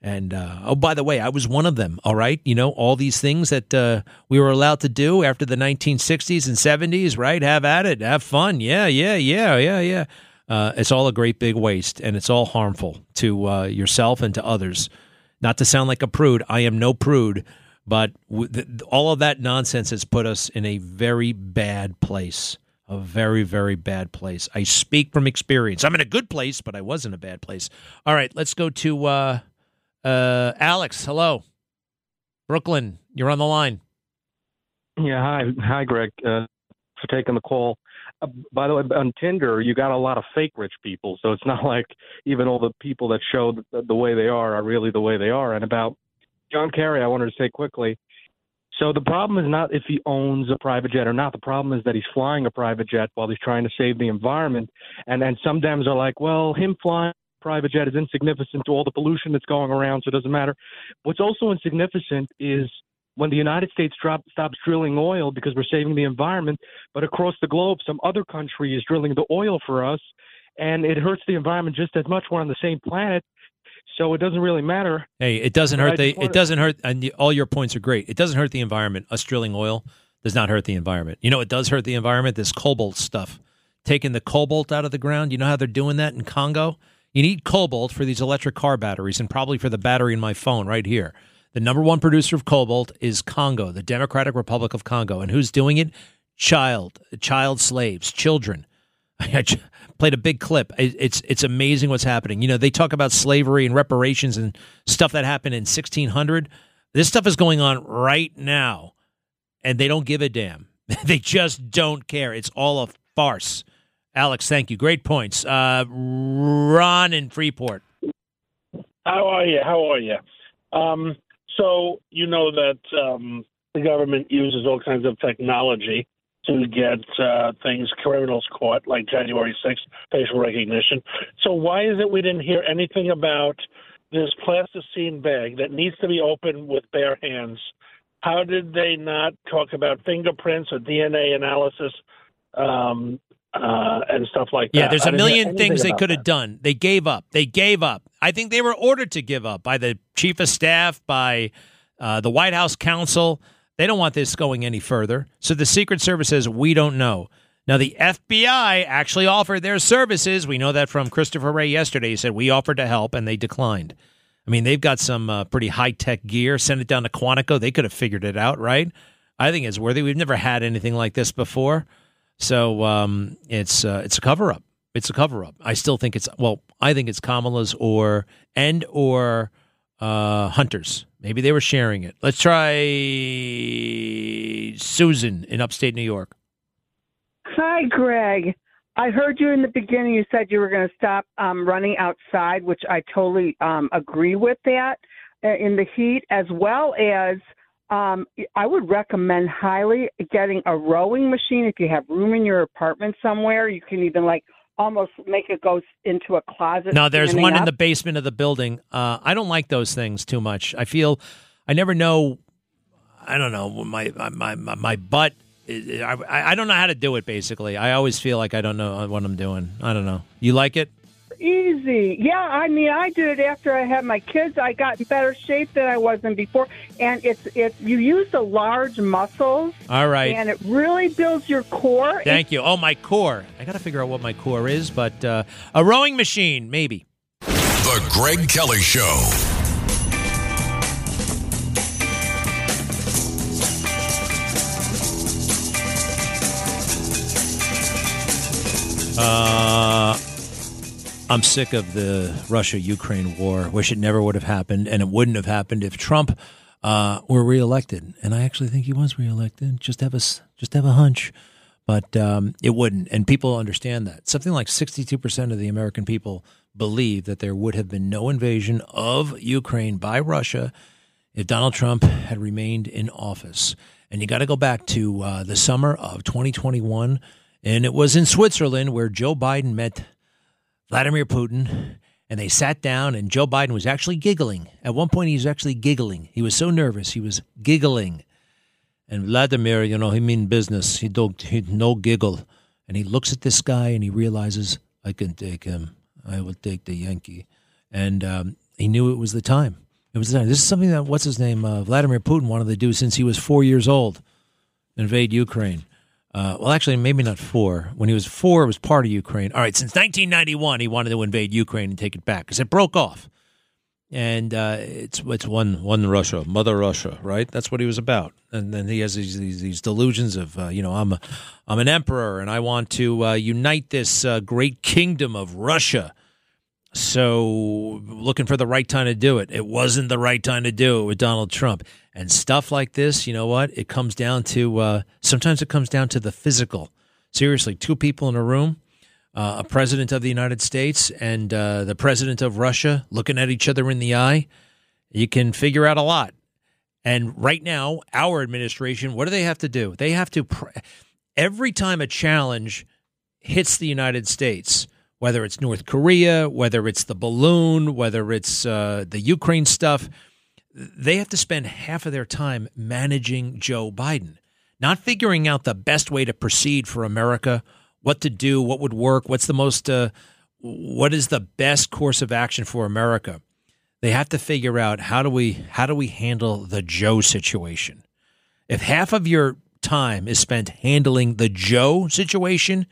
and uh, oh, by the way, I was one of them. All right, you know all these things that uh, we were allowed to do after the 1960s and 70s. Right? Have at it. Have fun. Yeah, yeah, yeah, yeah, yeah. Uh, it's all a great big waste, and it's all harmful to uh, yourself and to others. Not to sound like a prude, I am no prude, but w- th- all of that nonsense has put us in a very bad place. A very, very bad place. I speak from experience. I'm in a good place, but I was in a bad place. All right, let's go to uh, Alex, hello. Brooklyn, you're on the line. Yeah, hi, hi, Greg, uh, for taking the call. Uh, by the way, on Tinder, you got a lot of fake rich people, so it's [laughs] not like even all the people that show the, the way they are are really the way they are. And about John Kerry, I wanted to say quickly. So the problem is not if he owns a private jet or not. The problem is that he's flying a private jet while he's trying to save the environment. And then some Dems are like, well, him flying private jet is insignificant to all the pollution that's going around, so it doesn't matter. What's also insignificant is when the United States drop, stops drilling oil because we're saving the environment, but across the globe, some other country is drilling the oil for us, and it hurts the environment just as much. We're on the same planet, so it doesn't really matter. Hey, it doesn't hurt the. It doesn't hurt, and all your points are great. It doesn't hurt the environment. Us drilling oil does not hurt the environment. You know, it does hurt the environment. This cobalt stuff, taking the cobalt out of the ground. You know how they're doing that in Congo you need cobalt for these electric car batteries and probably for the battery in my phone right here. The number one producer of cobalt is Congo, the Democratic Republic of Congo. And who's doing it? Child, child slaves, children. [laughs] I played a big clip. It's it's amazing what's happening. You know, they talk about slavery and reparations and stuff that happened in 1600. This stuff is going on right now, and they don't give a damn. [laughs] they just don't care. It's all a farce. Alex, thank you. Great points. Uh, Ron in Freeport. How are you? How are you? Um, so you know that um, the government uses all kinds of technology to get uh, things criminals caught, like January 6th facial recognition. So why is it we didn't hear anything about this plasticine bag that needs to be opened with bare hands? How did they not talk about fingerprints or DNA analysis um, uh, and stuff like that. Yeah, there's a million things they could have done. They gave up. They gave up. I think they were ordered to give up by the chief of staff, by uh, the White House counsel. They don't want this going any further. So the Secret Service says, we don't know. Now, the FBI actually offered their services. We know that from Christopher Wray yesterday. He said, we offered to help, and they declined. I mean, they've got some uh, pretty high tech gear. Send it down to Quantico. They could have figured it out, right? I think it's worthy. We've never had anything like this before. So um, it's uh, it's a cover up. It's a cover up. I still think it's well. I think it's Kamala's or and or uh, Hunter's. Maybe they were sharing it. Let's try Susan in upstate New York. Hi, Greg. I heard you in the beginning. You said you were going to stop um, running outside, which I totally um, agree with that uh, in the heat, as well as um, I would recommend highly getting a rowing machine if you have room in your apartment somewhere. You can even like almost make it go into a closet. No, there's one up. in the basement of the building. Uh, I don't like those things too much. I feel I never know. I don't know my my my, my butt. I, I don't know how to do it. Basically, I always feel like I don't know what I'm doing. I don't know. You like it? Easy. Yeah, I mean, I did it after I had my kids. I got in better shape than I was in before, and it's it's you use the large muscles. All right. And it really builds your core. Thank you. Oh, my core. I got to figure out what my core is, but uh, a rowing machine, maybe. The Greg Kelly Show. Uh, I'm sick of the Russia Ukraine war. Wish it never would have happened, and it wouldn't have happened if Trump uh, were reelected. And I actually think he was reelected. Just have a just have a hunch, but um, it wouldn't. And people understand that. Something like 62% of the American people believe that there would have been no invasion of Ukraine by Russia if Donald Trump had remained in office. And you got to go back to uh, the summer of 2021. And it was in Switzerland where Joe Biden met Vladimir Putin. And they sat down, and Joe Biden was actually giggling. At one point, he was actually giggling. He was so nervous, he was giggling. And Vladimir, you know, he mean business. He don't, he no giggle. And he looks at this guy and he realizes, I can take him. I will take the Yankee. And um, he knew it was the time. It was the time. This is something that, what's his name, uh, Vladimir Putin wanted to do since he was four years old invade Ukraine. Uh, well, actually, maybe not four. When he was four, it was part of Ukraine. All right, since 1991, he wanted to invade Ukraine and take it back because it broke off. And uh, it's it's one one Russia, Mother Russia, right? That's what he was about. And then he has these these, these delusions of uh, you know I'm a, I'm an emperor and I want to uh, unite this uh, great kingdom of Russia. So looking for the right time to do it. It wasn't the right time to do it with Donald Trump and stuff like this. You know what? It comes down to uh, sometimes it comes down to the physical. Seriously, two people in a room uh, a president of the United States and uh, the president of Russia looking at each other in the eye, you can figure out a lot. And right now, our administration, what do they have to do? They have to, pr- every time a challenge hits the United States, whether it's North Korea, whether it's the balloon, whether it's uh, the Ukraine stuff, they have to spend half of their time managing Joe Biden, not figuring out the best way to proceed for America what to do, what would work, what's the most, uh, what is the best course of action for America. They have to figure out how do we how do we handle the Joe situation. If half of your time is spent handling the Joe situation,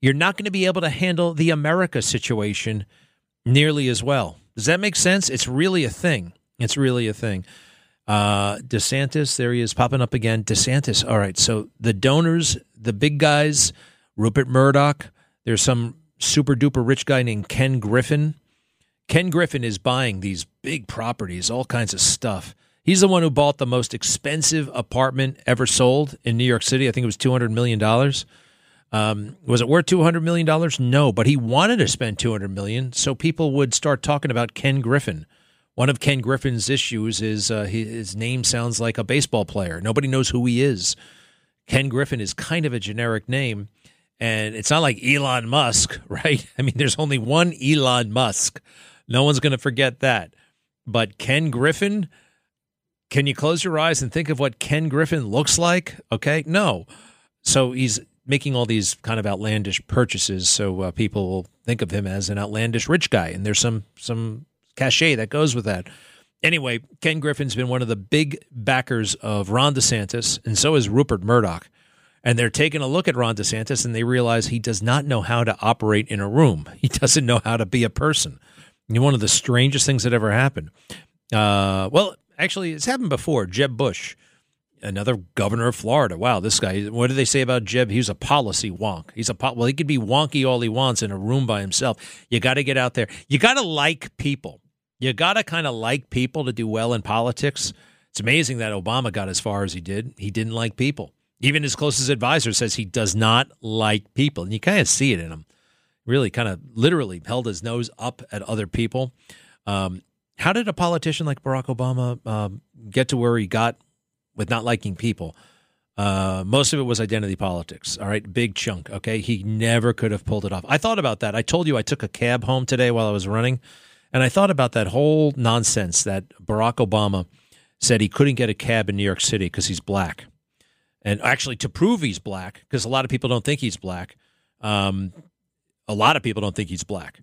you're not going to be able to handle the America situation nearly as well. Does that make sense? It's really a thing. It's really a thing. Uh, DeSantis, there he is popping up again. DeSantis. All right. So the donors, the big guys, Rupert Murdoch. There's some super duper rich guy named Ken Griffin. Ken Griffin is buying these big properties, all kinds of stuff. He's the one who bought the most expensive apartment ever sold in New York City. I think it was $200 million. Um, was it worth $200 million? No, but he wanted to spend 200 million so people would start talking about Ken Griffin. One of Ken Griffin's issues is uh, his name sounds like a baseball player. Nobody knows who he is. Ken Griffin is kind of a generic name. And it's not like Elon Musk, [laughs] right? I mean, there's only one Elon Musk. No one's going to forget that. But Ken Griffin, can you close your eyes and think of what Ken Griffin looks like? Okay, no. So he's making all these kind of outlandish purchases, so uh, people will think of him as an outlandish rich guy, and there's some some cachet that goes with that. Anyway, Ken Griffin's been one of the big backers of Ron DeSantis, and so is Rupert Murdoch and they're taking a look at Ron DeSantis and they realize he does not know how to operate in a room. [laughs] He doesn't know how to be a person. One of the strangest things that ever happened. Uh, well, actually, it's happened before. Jeb Bush, another governor of Florida. Wow, this guy. What do they say about Jeb? He's a policy wonk. He's a po- well. He could be wonky all he wants in a room by himself. You got to get out there. You got to like people. You got to kind of like people to do well in politics. It's amazing that Obama got as far as he did. He didn't like people. Even his closest advisor says he does not like people. And you kind of see it in him. Really kind of literally held his nose up at other people. Um, how did a politician like Barack Obama um, get to where he got with not liking people? Uh, most of it was identity politics. All right, big chunk. Okay, he never could have pulled it off. I thought about that. I told you I took a cab home today while I was running, and I thought about that whole nonsense that Barack Obama said he couldn't get a cab in New York City because he's black and actually to prove he's black, because a lot of people don't think he's black. Um, a lot of people don't think he's black.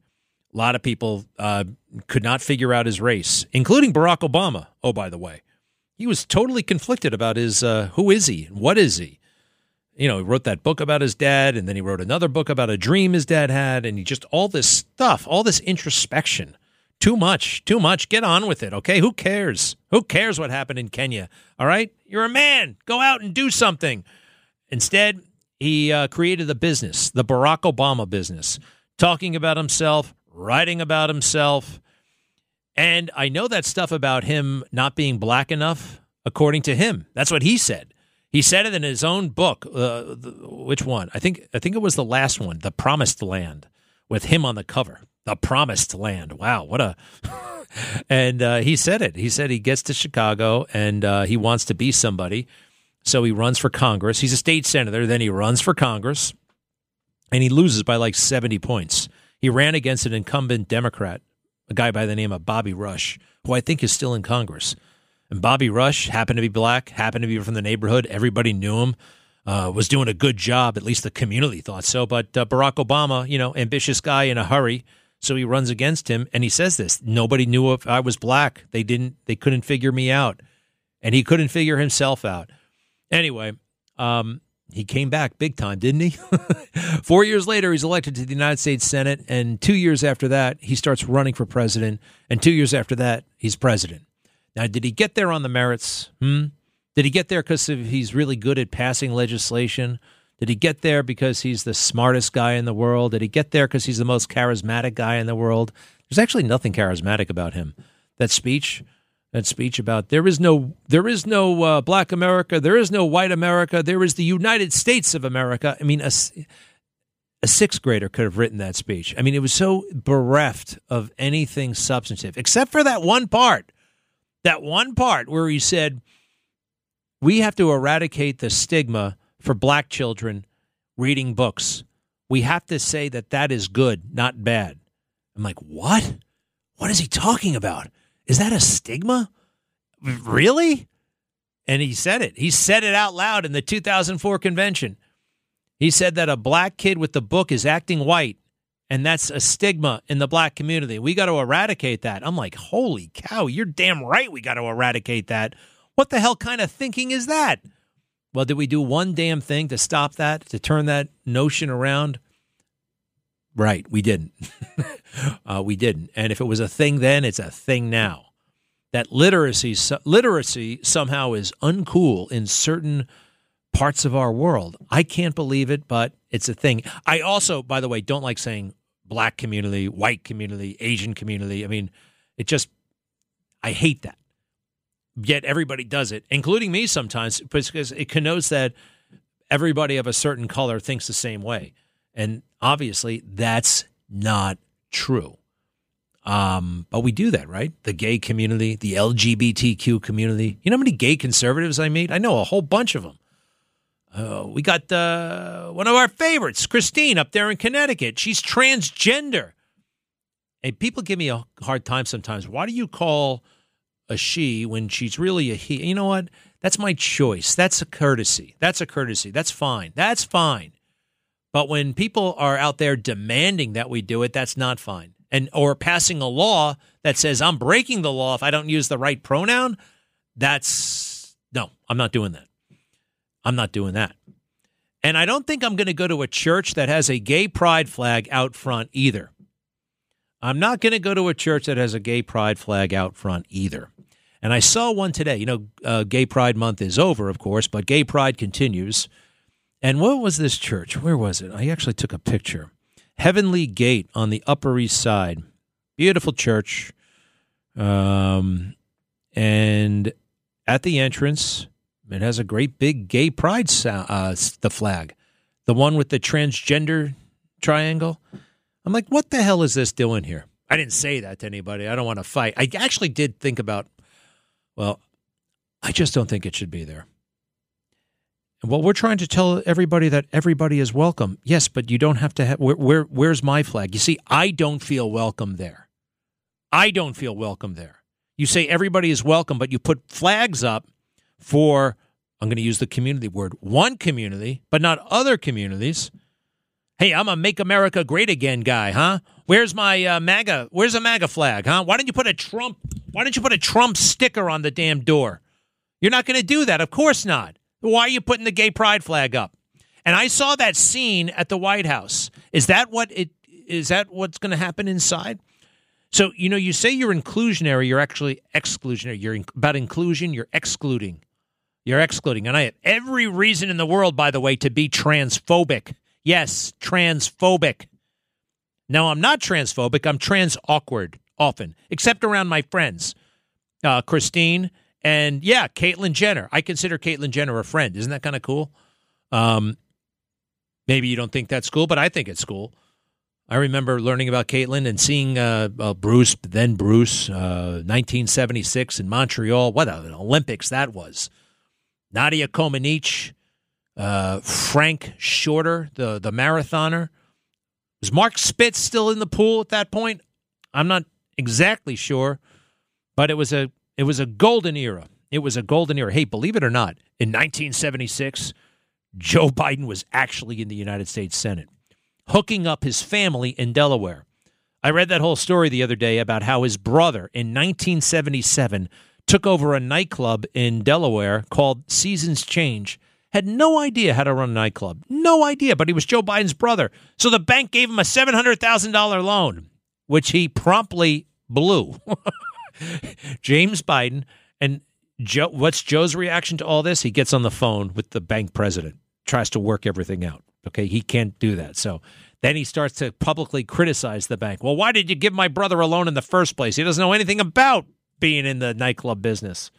A lot of people uh, could not figure out his race, including Barack Obama. Oh, by the way, he was totally conflicted about his uh, who is he, and what is he. You know, he wrote that book about his dad, and then he wrote another book about a dream his dad had, and he just all this stuff, all this introspection too much, too much. Get on with it, okay? Who cares? Who cares what happened in Kenya? All right? You're a man. Go out and do something. Instead, he uh, created the business, the Barack Obama business, talking about himself, writing about himself. And I know that stuff about him not being black enough, according to him. That's what he said. He said it in his own book. Uh, the, which one? I think I think it was the last one, The Promised Land, with him on the cover. The Promised Land. Wow, what a and uh, he said it. He said he gets to Chicago and uh, he wants to be somebody. So he runs for Congress. He's a state senator. Then he runs for Congress and he loses by like 70 points. He ran against an incumbent Democrat, a guy by the name of Bobby Rush, who I think is still in Congress. And Bobby Rush happened to be black, happened to be from the neighborhood. Everybody knew him. Uh, was doing a good job. At least the community thought so. But uh, Barack Obama, you know, ambitious guy in a hurry, so he runs against him, and he says this: nobody knew if I was black. They didn't. They couldn't figure me out, and he couldn't figure himself out. Anyway, um, he came back big time, didn't he? [laughs] Four years later, he's elected to the United States Senate, and two years after that, he starts running for president. And two years after that, he's president. Now, did he get there on the merits? Hmm? Did he get there because he's really good at passing legislation? Did he get there because he's the smartest guy in the world? Did he get there because he's the most charismatic guy in the world? There's actually nothing charismatic about him. That speech, that speech about there is no there is no uh, black America, there is no white America, there is the United States of America. I mean, a, a sixth grader could have written that speech. I mean, it was so bereft of anything substantive, except for that one part, that one part where he said, "We have to eradicate the stigma." For black children reading books. We have to say that that is good, not bad. I'm like, what? What is he talking about? Is that a stigma? Really? And he said it. He said it out loud in the 2004 convention. He said that a black kid with the book is acting white, and that's a stigma in the black community. We got to eradicate that. I'm like, holy cow, you're damn right we got to eradicate that. What the hell kind of thinking is that? Well, did we do one damn thing to stop that, to turn that notion around? Right, we didn't. [laughs] uh, we didn't. And if it was a thing then, it's a thing now. That literacy, literacy somehow is uncool in certain parts of our world. I can't believe it, but it's a thing. I also, by the way, don't like saying black community, white community, Asian community. I mean, it just, I hate that yet everybody does it, including me sometimes, because it connotes that everybody of a certain color thinks the same way. And obviously, that's not true. Um, but we do that, right? The gay community, the LGBTQ community. You know how many gay conservatives I meet? I know a whole bunch of them. Uh, we got uh, one of our favorites, Christine, up there in Connecticut. She's transgender. And people give me a hard time sometimes. Why do you call a she when she's really a he. You know what? That's my choice. That's a courtesy. That's a courtesy. That's fine. That's fine. But when people are out there demanding that we do it, that's not fine. And or passing a law that says I'm breaking the law if I don't use the right pronoun, that's no, I'm not doing that. I'm not doing that. And I don't think I'm going to go to a church that has a gay pride flag out front either. I'm not going to go to a church that has a gay pride flag out front either. And I saw one today. You know, uh, Gay Pride Month is over, of course, but Gay Pride continues. And what was this church? Where was it? I actually took a picture. Heavenly Gate on the Upper East Side. Beautiful church. Um, and at the entrance, it has a great big gay pride, uh, the flag, the one with the transgender triangle. I'm like, what the hell is this doing here? I didn't say that to anybody. I don't want to fight. I actually did think about well, I just don't think it should be there. Well, we're trying to tell everybody that everybody is welcome. Yes, but you don't have to have. Where, where, where's my flag? You see, I don't feel welcome there. I don't feel welcome there. You say everybody is welcome, but you put flags up for, I'm going to use the community word, one community, but not other communities. Hey, I'm a Make America Great Again guy, huh? Where's my uh, MAGA? Where's a MAGA flag, huh? Why don't you put a Trump? Why don't you put a Trump sticker on the damn door? You're not going to do that, of course not. Why are you putting the gay pride flag up? And I saw that scene at the White House. Is that what it? Is that what's going to happen inside? So you know, you say you're inclusionary, you're actually exclusionary. You're in, about inclusion, you're excluding. You're excluding, and I have every reason in the world, by the way, to be transphobic. Yes, transphobic. Now, I'm not transphobic. I'm trans awkward often, except around my friends, uh, Christine And yeah, Caitlyn Jenner. I consider Caitlyn Jenner a friend. Isn't that kind of cool? Um, maybe you don't think that's cool, but I think it's cool. I remember learning about Caitlyn and seeing uh, uh, Bruce, then Bruce, uh, 1976 in Montreal. What an Olympics that was! Nadia Comaneci, uh, Frank Shorter, the the marathoner. Was Mark Spitz still in the pool at that point? I'm not exactly sure, but it was a it was a golden era. It was a golden era. Hey, believe it or not, in 1976, Joe [laughs] Biden was actually in the United States Senate hooking up his family in Delaware. I read that whole story the other day about how his brother in 1977 took over a nightclub in Delaware called Seasons Change. Had no idea how to run a nightclub. No idea, but he was Joe Biden's brother. So the bank gave him a $700,000 loan, which he promptly blew. [laughs] James Biden and Joe, what's Joe's reaction to all this? He gets on the phone with the bank president, tries to work everything out. Okay, he can't do that. So then he starts to publicly criticize the bank. Well, why did you give my brother a loan in the first place? He doesn't know anything about being in the nightclub business.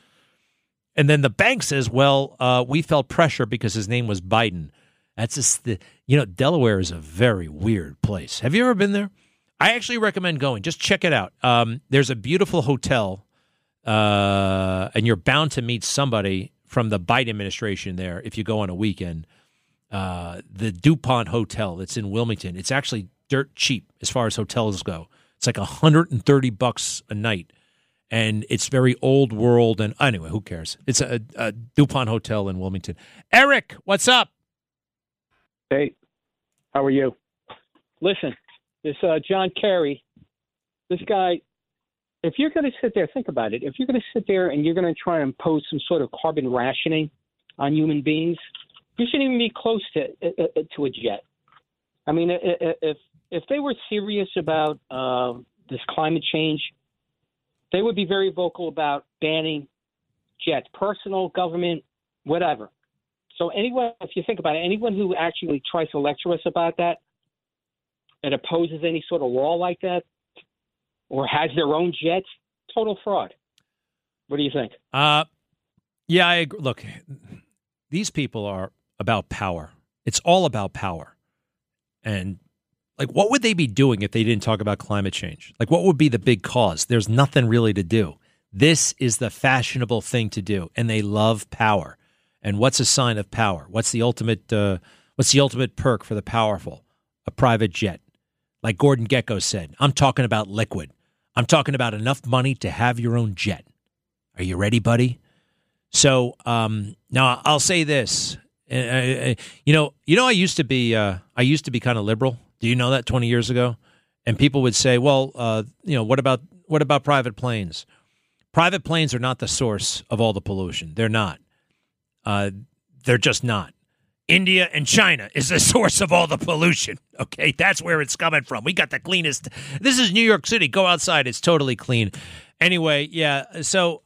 And then the bank says, well, uh, we felt pressure because his name was Biden. That's just the, you know, Delaware is a very weird place. Have you ever been there? I actually recommend going. Just check it out. Um, there's a beautiful hotel, uh, and you're bound to meet somebody from the Biden administration there if you go on a weekend uh, the DuPont Hotel that's in Wilmington. It's actually dirt cheap as far as hotels go. It's like 130 bucks a night. And it's very old world. And anyway, who cares? It's a, a DuPont Hotel in Wilmington. Eric, what's up? Hey, how are you? Listen, this uh, John Kerry, this guy, if you're going to sit there, think about it. If you're going to sit there and you're going to try and impose some sort of carbon rationing on human beings, you shouldn't even be close to uh, uh, to a jet. I mean, if if they were serious about uh, this climate change, they would be very vocal about banning jets, personal, government, whatever. So anyone, if you think about it, anyone who actually tries to lecture us about that and opposes any sort of law like that, or has their own jets, total fraud. What do you think? Uh, yeah, I agree. look. These people are about power. It's all about power. And like what would they be doing if they didn't talk about climate change? Like what would be the big cause? There's nothing really to do. This is the fashionable thing to do and they love power. And what's a sign of power? What's the ultimate uh, what's the ultimate perk for the powerful? A private jet. Like Gordon Gekko said, I'm talking about liquid. I'm talking about enough money to have your own jet. Are you ready, buddy? So um, now I'll say this: uh, you know, you know, I used to be, uh, I used to be kind of liberal. Do you know that twenty years ago? And people would say, well, uh, you know, what about what about private planes? Private planes are not the source of all the pollution. They're not. Uh, they're just not. India and China is the [laughs] source of all the pollution. Okay, that's where it's coming from. We got the cleanest. This is New York City. Go outside; it's totally clean. Anyway, yeah. So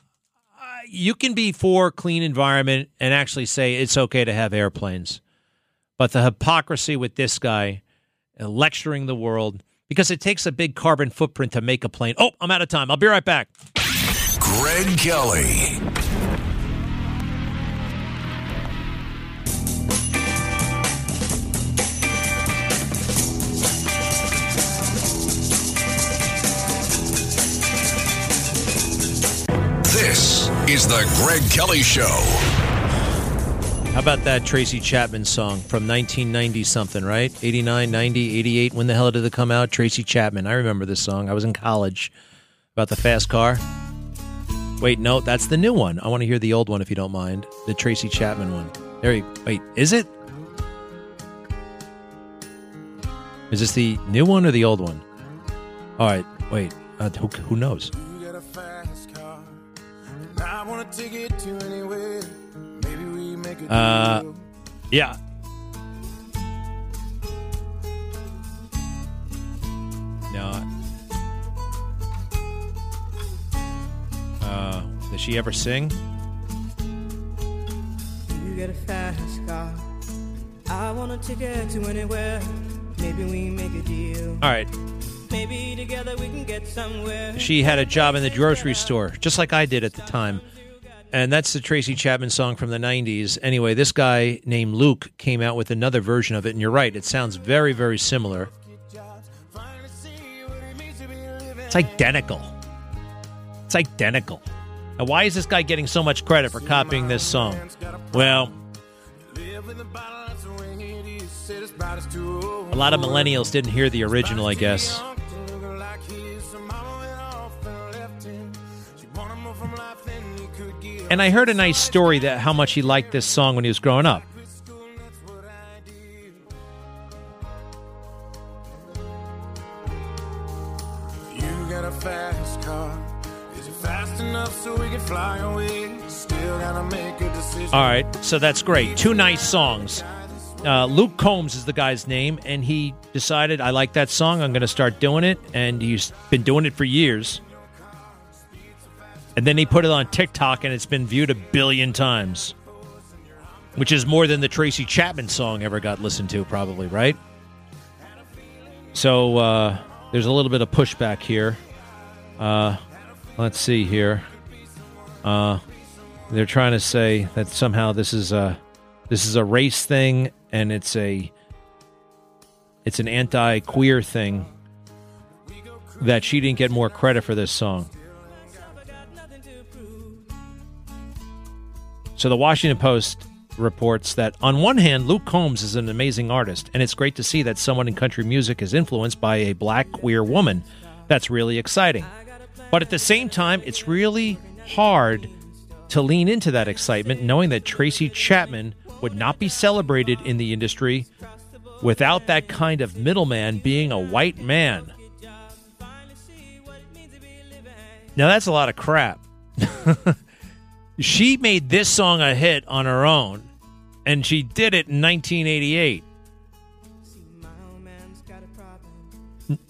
you can be for clean environment and actually say it's okay to have airplanes. But the hypocrisy with this guy uh, lecturing the world because it takes a big carbon footprint to make a plane. Oh, I'm out of time. I'll be right back. Greg Kelly. Is the Greg Kelly Show. How about that Tracy Chapman song from 1990 something, right? 89, 90, 88. When the hell did it come out? Tracy Chapman. I remember this song. I was in college. About the fast car. Wait, no, that's the new one. I want to hear the old one if you don't mind. The Tracy Chapman one. There wait, is it? Is this the new one or the old one? All right, wait. Uh, who, who knows? Uh, yeah. No. Uh, does she ever sing? You get a fast car. I want a ticket to anywhere. Maybe we make a deal. All right. Maybe together we can get somewhere. She had a job in the grocery store, just like I did at the time. And that's the Tracy Chapman song from the 90s. Anyway, this guy named Luke came out with another version of it, and you're right, it sounds very, very similar. It's identical. It's identical. Now, why is this guy getting so much credit for copying this song? Well, a lot of millennials didn't hear the original, I guess. And I heard a nice story that how much he liked this song when he was growing up. You got a fast car. Is it fast enough so we can fly away? Still gotta make a decision. All right, so that's great. Two nice songs. Uh, Luke Combs is the guy's name, and he decided, I like that song. I'm going to start doing it. And he's been doing it for years. And then he put it on TikTok, and it's been viewed a billion times, which is more than the Tracy Chapman song ever got listened to, probably, right? So uh, there's a little bit of pushback here. Uh, let's see here. Uh, they're trying to say that somehow this is a this is a race thing, and it's a it's an anti-queer thing that she didn't get more credit for this song. So the Washington Post reports that on one hand, Luke Combs is an amazing artist, and it's great to see that someone in country music is influenced by a black queer woman. That's really exciting. But at the same time, it's really hard to lean into that excitement knowing that Tracy Chapman would not be celebrated in the industry without that kind of middleman being a white man. Now, that's a lot of crap. [laughs] she made this song a hit on her own, and she did it in 1988.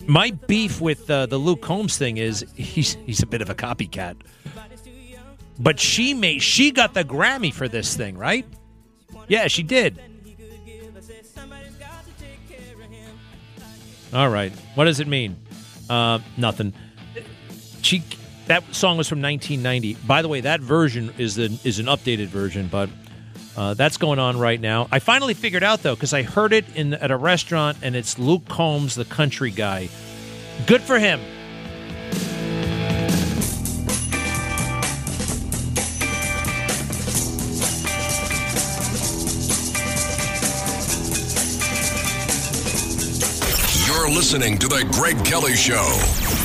My beef with uh, the Luke Combs thing is he's he's a bit of a copycat. But she made she got the Grammy for this thing, right? Yeah, she did. All right. What does it mean? Uh, nothing. She that song was from 1990. By the way, that version is the is an updated version, but uh, that's going on right now. I finally figured out though because I heard it in at a restaurant, and it's Luke Combs, the country guy. Good for him. You're listening to The Greg Kelly Show.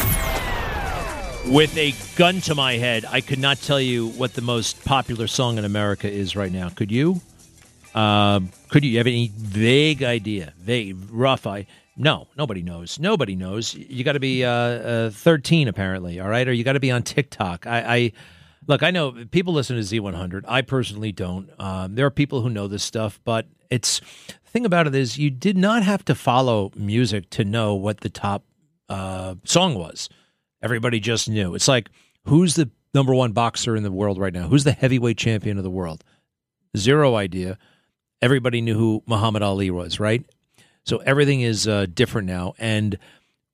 With a gun to my head, I could not tell you what the most popular song in America is right now. Could you? Uh, could you have any vague idea? Vague, rough eye? No, nobody knows. Nobody knows. You got to be uh, uh, 13, apparently. All right, or you got to be on TikTok. I, I look. I know people listen to Z100. I personally don't. Um, there are people who know this stuff, but it's the thing about it is you did not have to follow music to know what the top uh, song was. Everybody just knew. It's like who's the number one boxer in the world right now? Who's the heavyweight champion of the world? Zero idea. Everybody knew who Muhammad Ali was, right? So everything is uh, different now. And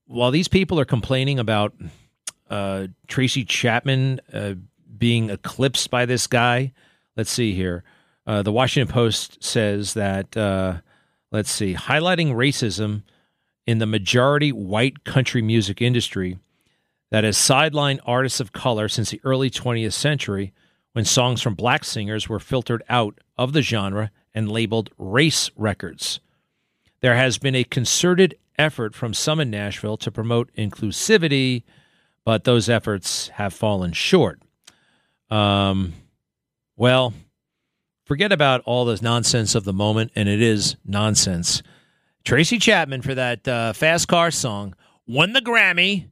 while these people are complaining about uh, Tracy Chapman uh, being eclipsed by this guy, let's see here. Uh, the Washington Post says that, uh, let's see, highlighting racism in the majority white country music industry that has sidelined artists of color since the early 20th century when songs from black singers were filtered out of the genre and labeled race records. There has been a concerted effort from some in Nashville to promote inclusivity, but those efforts have fallen short. Um, well, forget about all this nonsense of the moment, and it is nonsense. Tracy Chapman for that uh, Fast Car song won the Grammy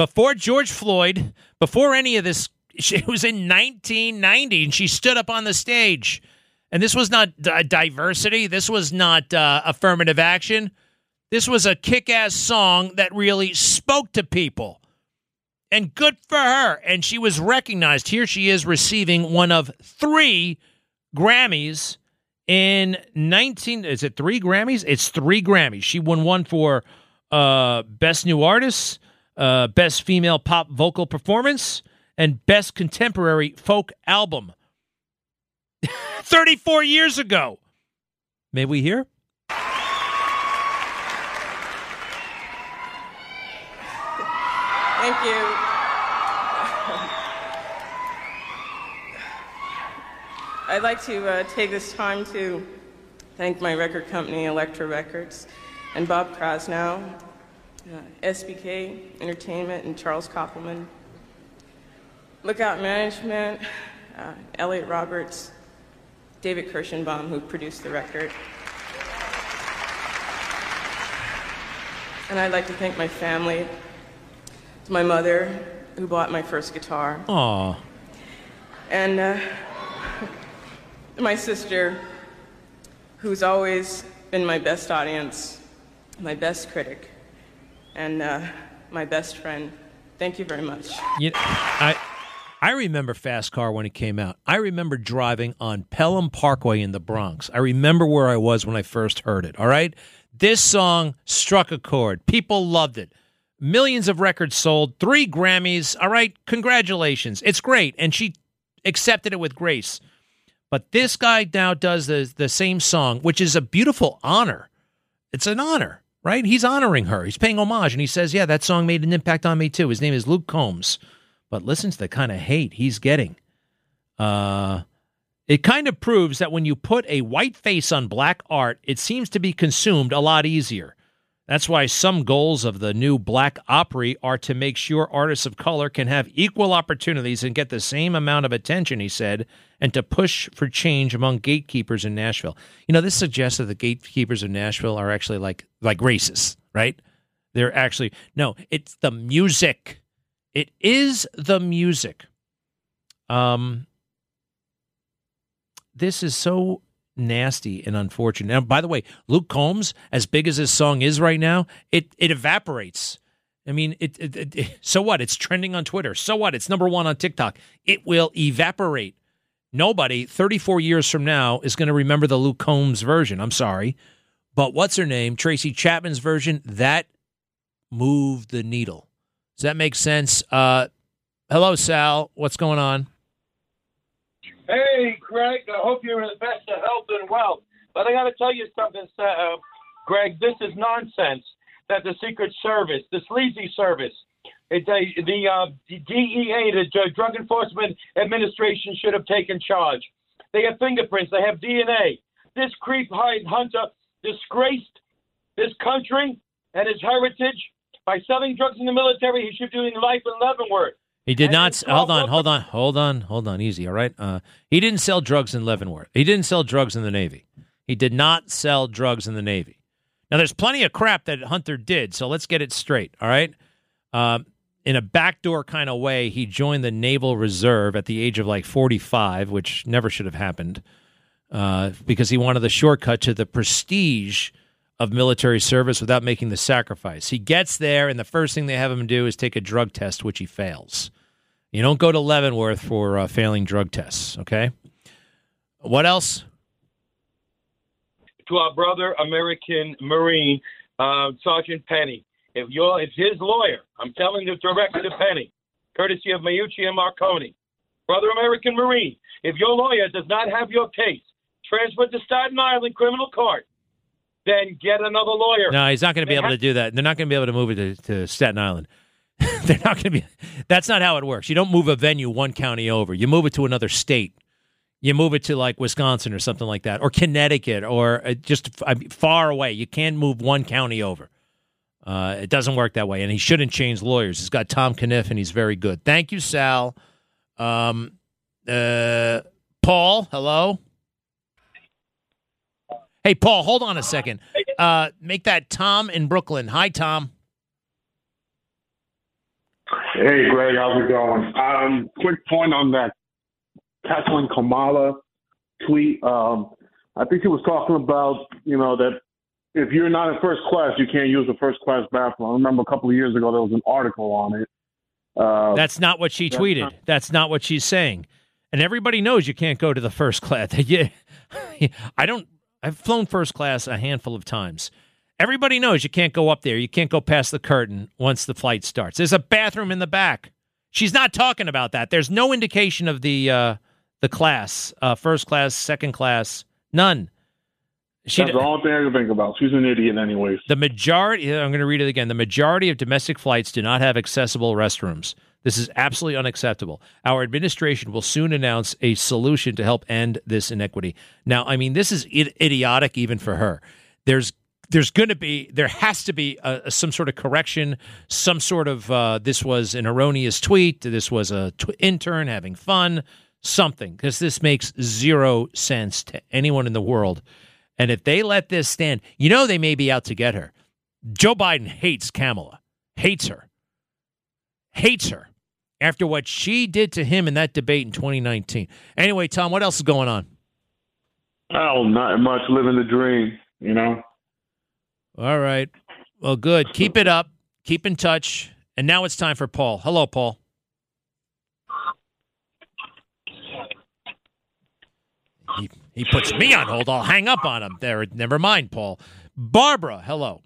before George Floyd, before any of this. [laughs] It was in 1990, and she stood up on the stage. And this was not diversity. This was not uh, affirmative action. This was a kick ass song that really spoke to people. And good for her. And she was recognized. Here she is receiving one of three Grammys in 19 is it 3 Grammys? It's 3 Grammys. She won one for uh best new artist, uh best female pop vocal performance and best contemporary folk album. [laughs] 34 years ago. May we hear? Thank you. [laughs] I'd like to uh, take this time to thank my record company, Elektra Records, and Bob Krasnow, uh, SBK Entertainment, and Charles Koppelman, Lookout Management, uh, Elliot Roberts, David Kershenbaum, who produced the record. And I'd like to thank my family, It's my mother, who bought my first guitar, Aw. and uh, my sister, who's always been my best audience, my best critic, and uh, my best friend. Thank you very much. You I I remember Fast Car when it came out. I remember driving on Pelham Parkway in the Bronx. I remember where I was when I first heard it. All right, this song struck a chord. People loved it. Millions of records sold, three Grammys. All right, congratulations. It's great, and she accepted it with grace. But this guy now does the the same song, which is a beautiful honor. It's an honor, right? He's honoring her. He's paying homage, and he says, "Yeah, that song made an impact on me too." His name is Luke Combs. But listen to the kind of hate he's getting. Uh, it kind of proves that when you put a white face on black art, it seems to be consumed a lot easier. That's why some goals of the new Black Opry are to make sure artists of color can have equal opportunities and get the same amount of attention, he said, and to push for change among gatekeepers in Nashville. You know, this suggests that the gatekeepers of Nashville are actually like like racists, right? They're actually no, it's the music. It is the music. Um this is so nasty and unfortunate. Now, by the way, Luke Combs, as big as his song is right now, it it evaporates. I mean, it, it, it, so what? It's trending on Twitter. So what? It's number one on TikTok. It will evaporate. Nobody 34 years from now is going to remember the Luke Combs version. I'm sorry. But what's her name? Tracy Chapman's version, that moved the needle. Does that make sense? Uh, hello, Sal. What's going on? Hey, Greg, I hope you're in the best of health and wealth. But I got to tell you something, uh, Greg. This is nonsense that the Secret Service, the sleazy service, it, uh, the uh, DEA, the Drug Enforcement Administration, should have taken charge. They have fingerprints. They have DNA. This creep Hyde Hunter disgraced this country and his heritage by selling drugs in the military. He should be doing life in Leavenworth. He did not. Hold on, hold on, hold on, hold on. Easy, all right. Uh, he didn't sell drugs in Leavenworth. He didn't sell drugs in the Navy. He did not sell drugs in the Navy. Now, there's plenty of crap that Hunter did, so let's get it straight, all right? Um, in a backdoor kind of way, he joined the Naval Reserve at the age of like 45, which never should have happened, uh, because he wanted the shortcut to the prestige of military service without making the sacrifice. He gets there, and the first thing they have him do is take a drug test, which he fails. You don't go to Leavenworth for uh, failing drug tests, okay? What else? to our brother American Marine, uh, Sergeant Penny. If you're, if his lawyer, I'm telling you directly to Penny, courtesy of Mayucci and Marconi, brother American Marine, if your lawyer does not have your case transferred to Staten Island criminal court, then get another lawyer. No, he's not going to be able to do that. They're not going to be able to move it to, to Staten Island. [laughs] They're not going to be. That's not how it works. You don't move a venue one county over. You move it to another state. You move it to like Wisconsin or something like that, or Connecticut, or uh, just far away. You can't move one county over. Uh, it doesn't work that way, and he shouldn't change lawyers. He's got Tom Kenniff, and he's very good. Thank you, Sal. Um, uh, Paul, hello. Hey, Paul, hold on a second. Uh, make that Tom in Brooklyn. Hi, Tom. Hey, Greg, how's it going? Um, quick point on that Kathleen Kamala tweet. Um, I think he was talking about, you know, that if you're not in first class, you can't use the first class bathroom. I remember a couple of years ago there was an article on it. Uh, That's not what she that's tweeted. not- That's not what she's saying. And everybody knows you can't go to the first class. [laughs] yeah. I don't I've flown first class a handful of times. Everybody knows you can't go up there. You can't go past the curtain once the flight starts. There's a bathroom in the back. She's not talking about that. There's no indication of the uh the class, uh, first class, second class, none. She That's the only thing I can think about. She's an idiot, anyways. The majority, I'm going to read it again. The majority of domestic flights do not have accessible restrooms. This is absolutely unacceptable. Our administration will soon announce a solution to help end this inequity. Now, I mean, this is idiotic even for her. There's there's going to be there has to be a, some sort of correction, some sort of uh, this was an erroneous tweet, this was a tw- intern having fun, something because this makes zero sense to anyone in the world. And if they let this stand, you know they may be out to get her. Joe Biden hates Kamala, hates her, hates her after what she did to him in that debate in 2019. Anyway, Tom, what else is going on? Oh, not much. Living the dream, you know. All right. Well, good. Keep it up. Keep in touch. And now it's time for Paul. Hello, Paul. He, he puts me on hold. I'll hang up on him. There. Never mind, Paul. Barbara, hello.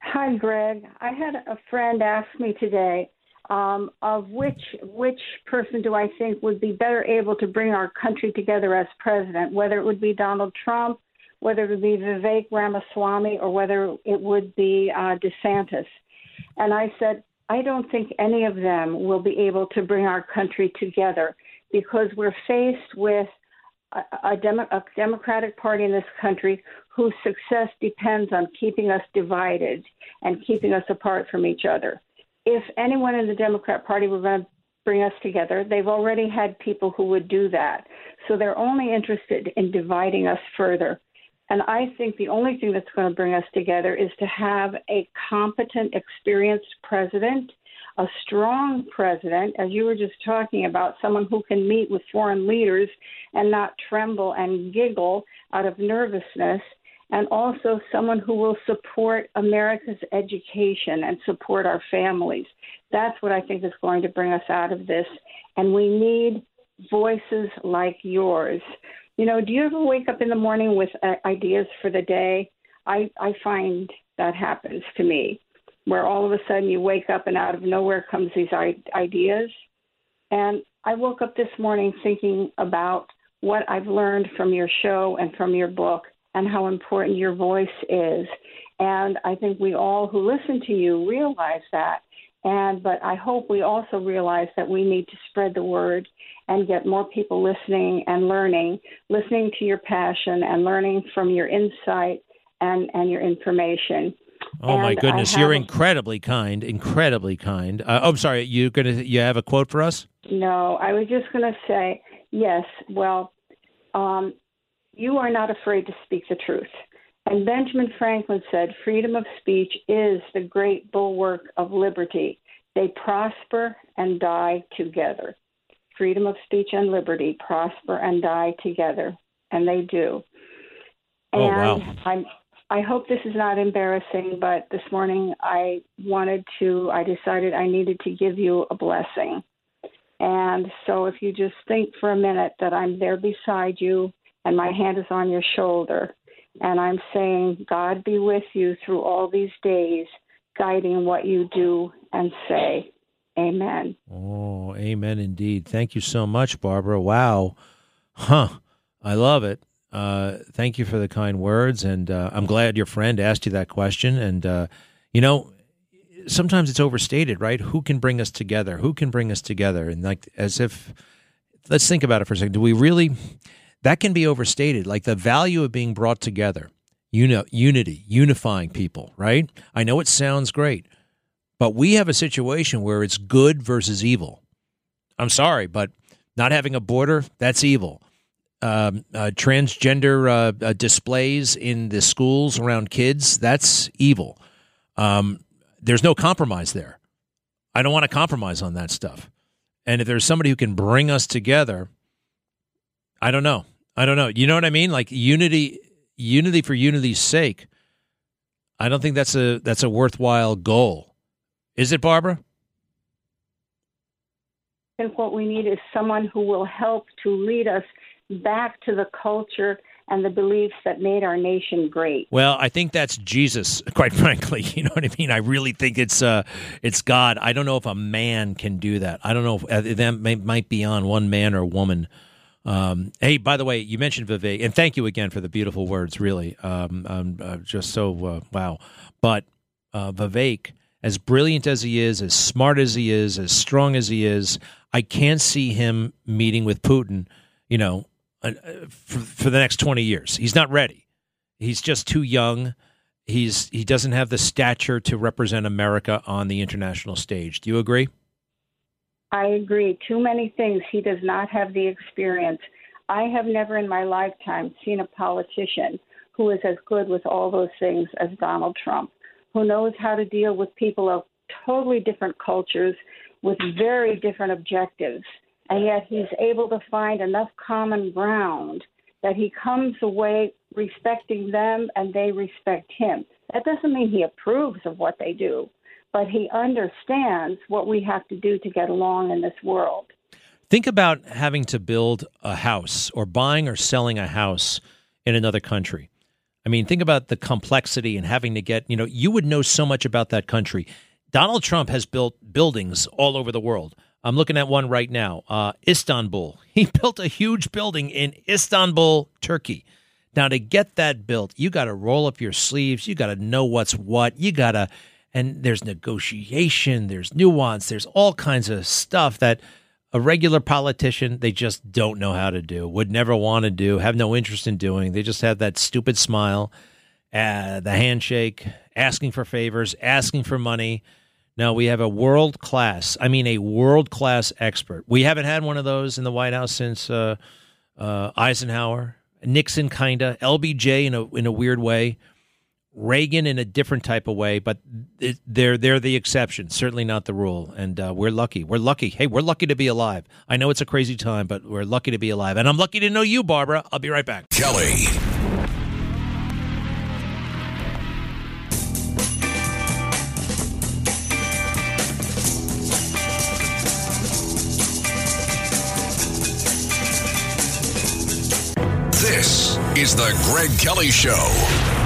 Hi, Greg. I had a friend ask me today um, of which which person do I think would be better able to bring our country together as president, whether it would be Donald Trump, whether it would be Vivek Ramaswamy, or whether it would be uh, DeSantis. And I said, I don't think any of them will be able to bring our country together because we're faced with a, a, Demo- a Democratic Party in this country whose success depends on keeping us divided and keeping us apart from each other. If anyone in the Democrat Party were going to bring us together, they've already had people who would do that. So they're only interested in dividing us further. And I think the only thing that's going to bring us together is to have a competent, experienced president, a strong president, as you were just talking about, someone who can meet with foreign leaders and not tremble and giggle out of nervousness, and also someone who will support America's education and support our families. That's what I think is going to bring us out of this. And we need voices like yours. You know, do you ever wake up in the morning with uh, ideas for the day? I I find that happens to me, where all of a sudden you wake up and out of nowhere comes these I- ideas. And I woke up this morning thinking about what I've learned from your show and from your book and how important your voice is. And I think we all who listen to you realize that. And but I hope we also realize that we need to spread the word and get more people listening and learning, listening to your passion and learning from your insight and, and your information. Oh my And I goodness, you're incredibly kind, incredibly kind. Uh, oh, I'm sorry. You gonna you have a quote for us? No, I was just going to say yes. Well, um, you are not afraid to speak the truth. And Benjamin Franklin said, freedom of speech is the great bulwark of liberty. They prosper and die together. Freedom of speech and liberty prosper and die together. And they do. Oh, and wow. I'm, I hope this is not embarrassing, but this morning I wanted to, I decided I needed to give you a blessing. And so if you just think for a minute that I'm there beside you and my hand is on your shoulder, and I'm saying, God be with you through all these days, guiding what you do and say. Amen. Oh, amen indeed. Thank you so much, Barbara. Wow. Huh. I love it. Uh, thank you for the kind words. And uh, I'm glad your friend asked you that question. And, uh, you know, sometimes it's overstated, right? Who can bring us together? Who can bring us together? And like, as if, let's think about it for a second. Do we really, that can be overstated. Like the value of being brought together, you know, unity, unifying people, right? I know it sounds great, but we have a situation where it's good versus evil. I'm sorry, but not having a border, that's evil. Um, uh, transgender uh, uh, displays in the schools around kids, that's evil. Um, there's no compromise there. I don't want to compromise on that stuff. And if there's somebody who can bring us together, I don't know. I don't know. You know what I mean? Like unity, unity for unity's sake. I don't think that's a that's a worthwhile goal. Is it, Barbara? I think what we need is someone who will help to lead us back to the culture and the beliefs that made our nation great. Well, I think that's Jesus, quite [laughs] frankly. You know what I mean? I really think it's uh, it's God. I don't know if a man can do that. I don't know if uh, that may, might be on one man or woman. Um, hey, by the way, you mentioned Vivek, and thank you again for the beautiful words. Really, um, um, uh, just so uh, wow. But uh, Vivek, as brilliant as he is, as smart as he is, as strong as he is, I can't see him meeting with Putin. You know, uh, for, for the next twenty years. He's not ready. He's just too young. He's he doesn't have the stature to represent America on the international stage. Do you agree? I agree. Too many things. He does not have the experience. I have never in my lifetime seen a politician who is as good with all those things as Donald Trump, who knows how to deal with people of totally different cultures with very different objectives. And yet he's able to find enough common ground that he comes away respecting them and they respect him. That doesn't mean he approves of what they do, but he understands what we have to do to get along in this world. Think about having to build a house or buying or selling a house in another country. I mean, think about the complexity and having to get, you know, you would know so much about that country. Donald Trump has built buildings all over the world. I'm looking at one right now, uh, Istanbul. [laughs] He built a huge building in Istanbul, Turkey. Now, to get that built, you got to roll up your sleeves. You got to know what's what. You got to, and there's negotiation, there's nuance, there's all kinds of stuff that a regular politician they just don't know how to do, would never want to do, have no interest in doing. They just have that stupid smile, uh, the handshake, asking for favors, asking for money. No, we have a world class, I mean, a world class expert. We haven't had one of those in the White House since uh, uh, Eisenhower, Nixon, kind of, LBJ in a, in a weird way, Reagan in a different type of way, but they're, they're the exception, certainly not the rule. And uh, we're lucky. We're lucky. Hey, we're lucky to be alive. I know it's a crazy time, but we're lucky to be alive. And I'm lucky to know you, Barbara. I'll be right back. Kelly. Is the Greg Kelly Show.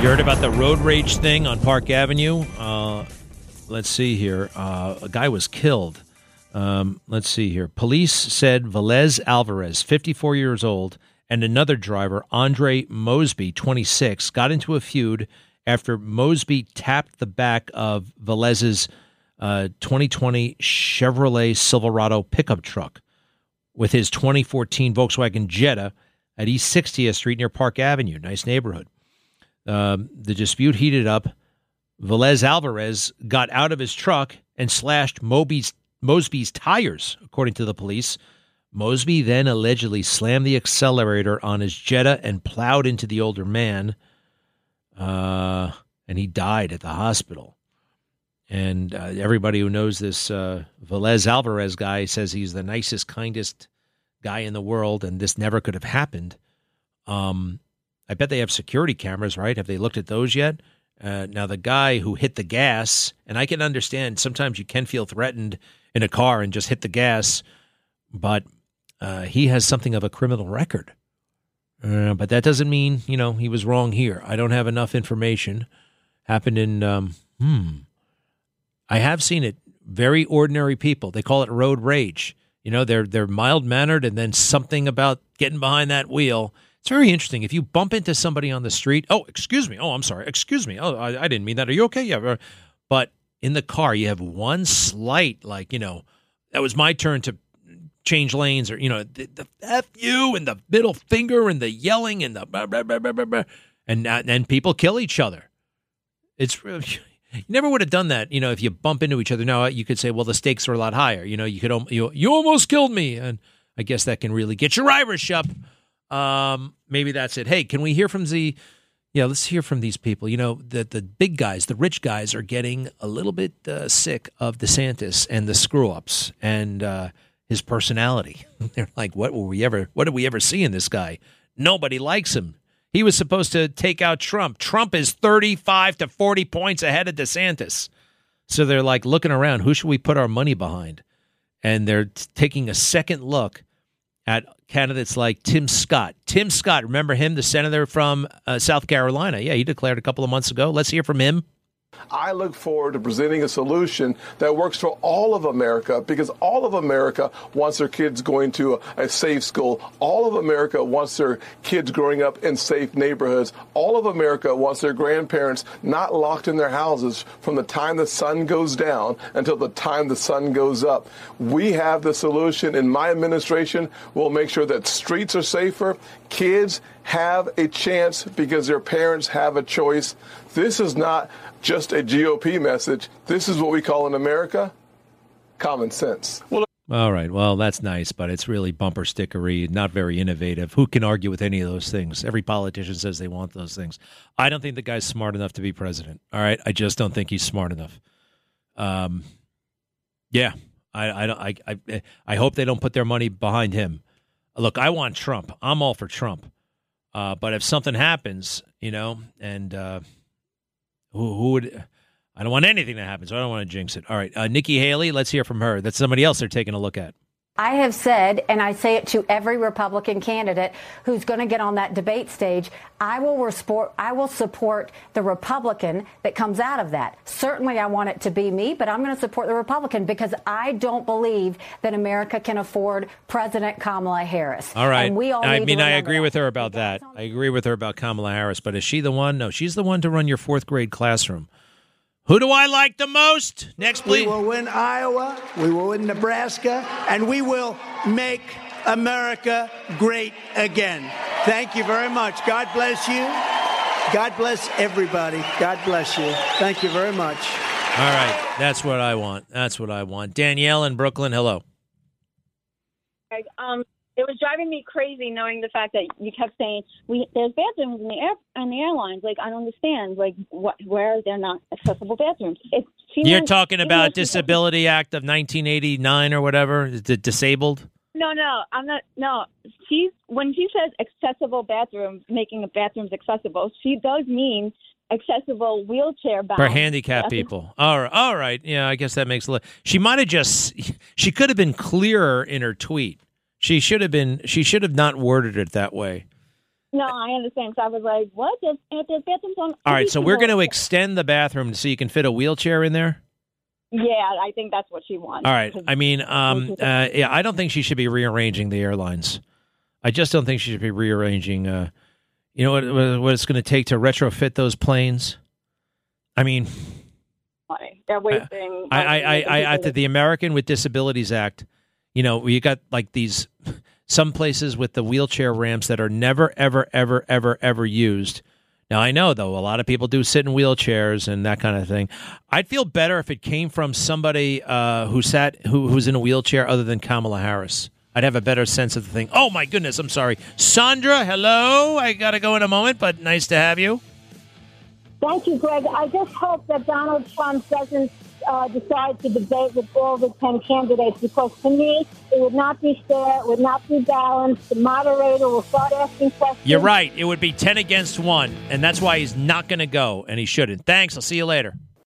You heard about the road rage thing on Park Avenue? Uh, let's see here. Uh, a guy was killed. Um, let's see here. Police said Velez Alvarez, 54 years old, and another driver, Andre Mosby, 26, got into a feud after Mosby tapped the back of Velez's uh, 2020 Chevrolet Silverado pickup truck with his 2014 Volkswagen Jetta at East 60th Street near Park Avenue. Nice neighborhood. Um, the dispute heated up. Velez Alvarez got out of his truck and slashed Mosby's, Mosby's tires, according to the police. Mosby then allegedly slammed the accelerator on his Jetta and plowed into the older man, uh, and he died at the hospital. And uh, everybody who knows this uh, Velez Alvarez guy says he's the nicest, kindest guy in the world, and this never could have happened. Um, I bet they have security cameras, right? Have they looked at those yet? Uh, now, the guy who hit the gas, and I can understand sometimes you can feel threatened in a car and just hit the gas, but uh, he has something of a criminal record. Uh, but that doesn't mean, you know, he was wrong here. I don't have enough information. Happened in, um, hmm. I have seen it. Very ordinary people. They call it road rage. You know, they're they're mild mannered, and then something about getting behind that wheel. It's very interesting. If you bump into somebody on the street, oh, excuse me, oh, I'm sorry, excuse me, oh, I, I didn't mean that. Are you okay? Yeah, uh, but in the car, you have one slight, like you know, that was my turn to change lanes, or you know, the, the f you and the middle finger and the yelling and the blah, blah, blah, and uh, and people kill each other. It's [laughs] you never would have done that, you know, if you bump into each other. Now you could say, well, the stakes are a lot higher. You know, you could you you almost killed me, and I guess that can really get your Irish up. Um, maybe that's it. Hey, can we hear from the? Yeah, let's hear from these people. You know, the the big guys, the rich guys, are getting a little bit uh, sick of DeSantis and the screw ups and uh, his personality. [laughs] They're like, what were we ever? What did we ever see in this guy? Nobody likes him. He was supposed to take out Trump. Trump is 35 to 40 points ahead of DeSantis. So they're like looking around, who should we put our money behind? And they're t- taking a second look at candidates like Tim Scott. Tim Scott, remember him, the senator from uh, South Carolina? Yeah, he declared a couple of months ago. Let's hear from him. I look forward to presenting a solution that works for all of America because all of America wants their kids going to a, a, safe school. All of America wants their kids growing up in safe neighborhoods. All of America wants their grandparents not locked in their houses from the time the sun goes down until the time the sun goes up. We have the solution in my administration. We'll make sure that streets are safer, kids have a chance because their parents have a choice. This is not just a GOP message. This is what we call in America common sense. Well, all right. Well, that's nice, but it's really bumper stickery, not very innovative. Who can argue with any of those things? Every politician says they want those things. I don't think the guy's smart enough to be president. All right. I just don't think he's smart enough. Um, yeah. I, I don't. I, I I hope they don't put their money behind him. Look, I want Trump. I'm all for Trump. Uh, but if something happens, you know, and uh, who, who would? I don't want anything to happen, so I don't want to jinx it. All right, uh, Nikki Haley, let's hear from her. That's somebody else they're taking a look at. I have said, and I say it to every Republican candidate who's going to get on that debate stage, I will, support, I will support the Republican that comes out of that. Certainly, I want it to be me, but I'm going to support the Republican because I don't believe that America can afford President Kamala Harris. All right. And we all I mean, I agree with her about that. I agree with her about Kamala Harris, but is she the one? No, she's the one to run your fourth grade classroom. Who do I like the most? Next, please. We will win Iowa, we will win Nebraska, and we will make America great again. Thank you very much. God bless you. God bless everybody. God bless you. Thank you very much. All right. That's what I want. That's what I want. Danielle in Brooklyn, hello. Um, it was driving me crazy knowing the fact that you kept saying we there's bathrooms in the air on the airlines. Like I don't understand. Like what where they're not accessible bathrooms? It's You're talking about Disability Act of 1989 or whatever. The disabled. No, no, I'm not. No, she's when she says accessible bathrooms, making bathrooms accessible, she does mean accessible wheelchair bound for handicapped people. All right, all right. Yeah, I guess that makes a little. She might have just. She could have been clearer in her tweet. She should have been. She should have not worded it that way. No, I understand. So I was like, "What? There's, there's bathrooms on." All right, so we're going to extend the bathroom so you can fit a wheelchair in there. Yeah, I think that's what she wants. All right. I mean, um, uh, yeah, I don't think she should be rearranging the airlines. I just don't think she should be rearranging. Uh, you know what? What it's going to take to retrofit those planes? I mean, they're wasting. I, I, I, I, I, the American with Disabilities Act you know, you got like these some places with the wheelchair ramps that are never, ever, ever, ever, ever used. Now I know though a lot of people do sit in wheelchairs and that kind of thing. I'd feel better if it came from somebody uh, who sat who who's in a wheelchair other than Kamala Harris. I'd have a better sense of the thing. Oh my goodness, I'm sorry, Sandra. Hello, I got to go in a moment, but nice to have you. Thank you, Greg. I just hope that Donald Trump doesn't uh, decide to debate with all the 10 candidates because to me, it would not be fair, it would not be balanced. The moderator will start asking questions. You're right. It would be 10 against 1, and that's why he's not going to go, and he shouldn't. Thanks. I'll see you later.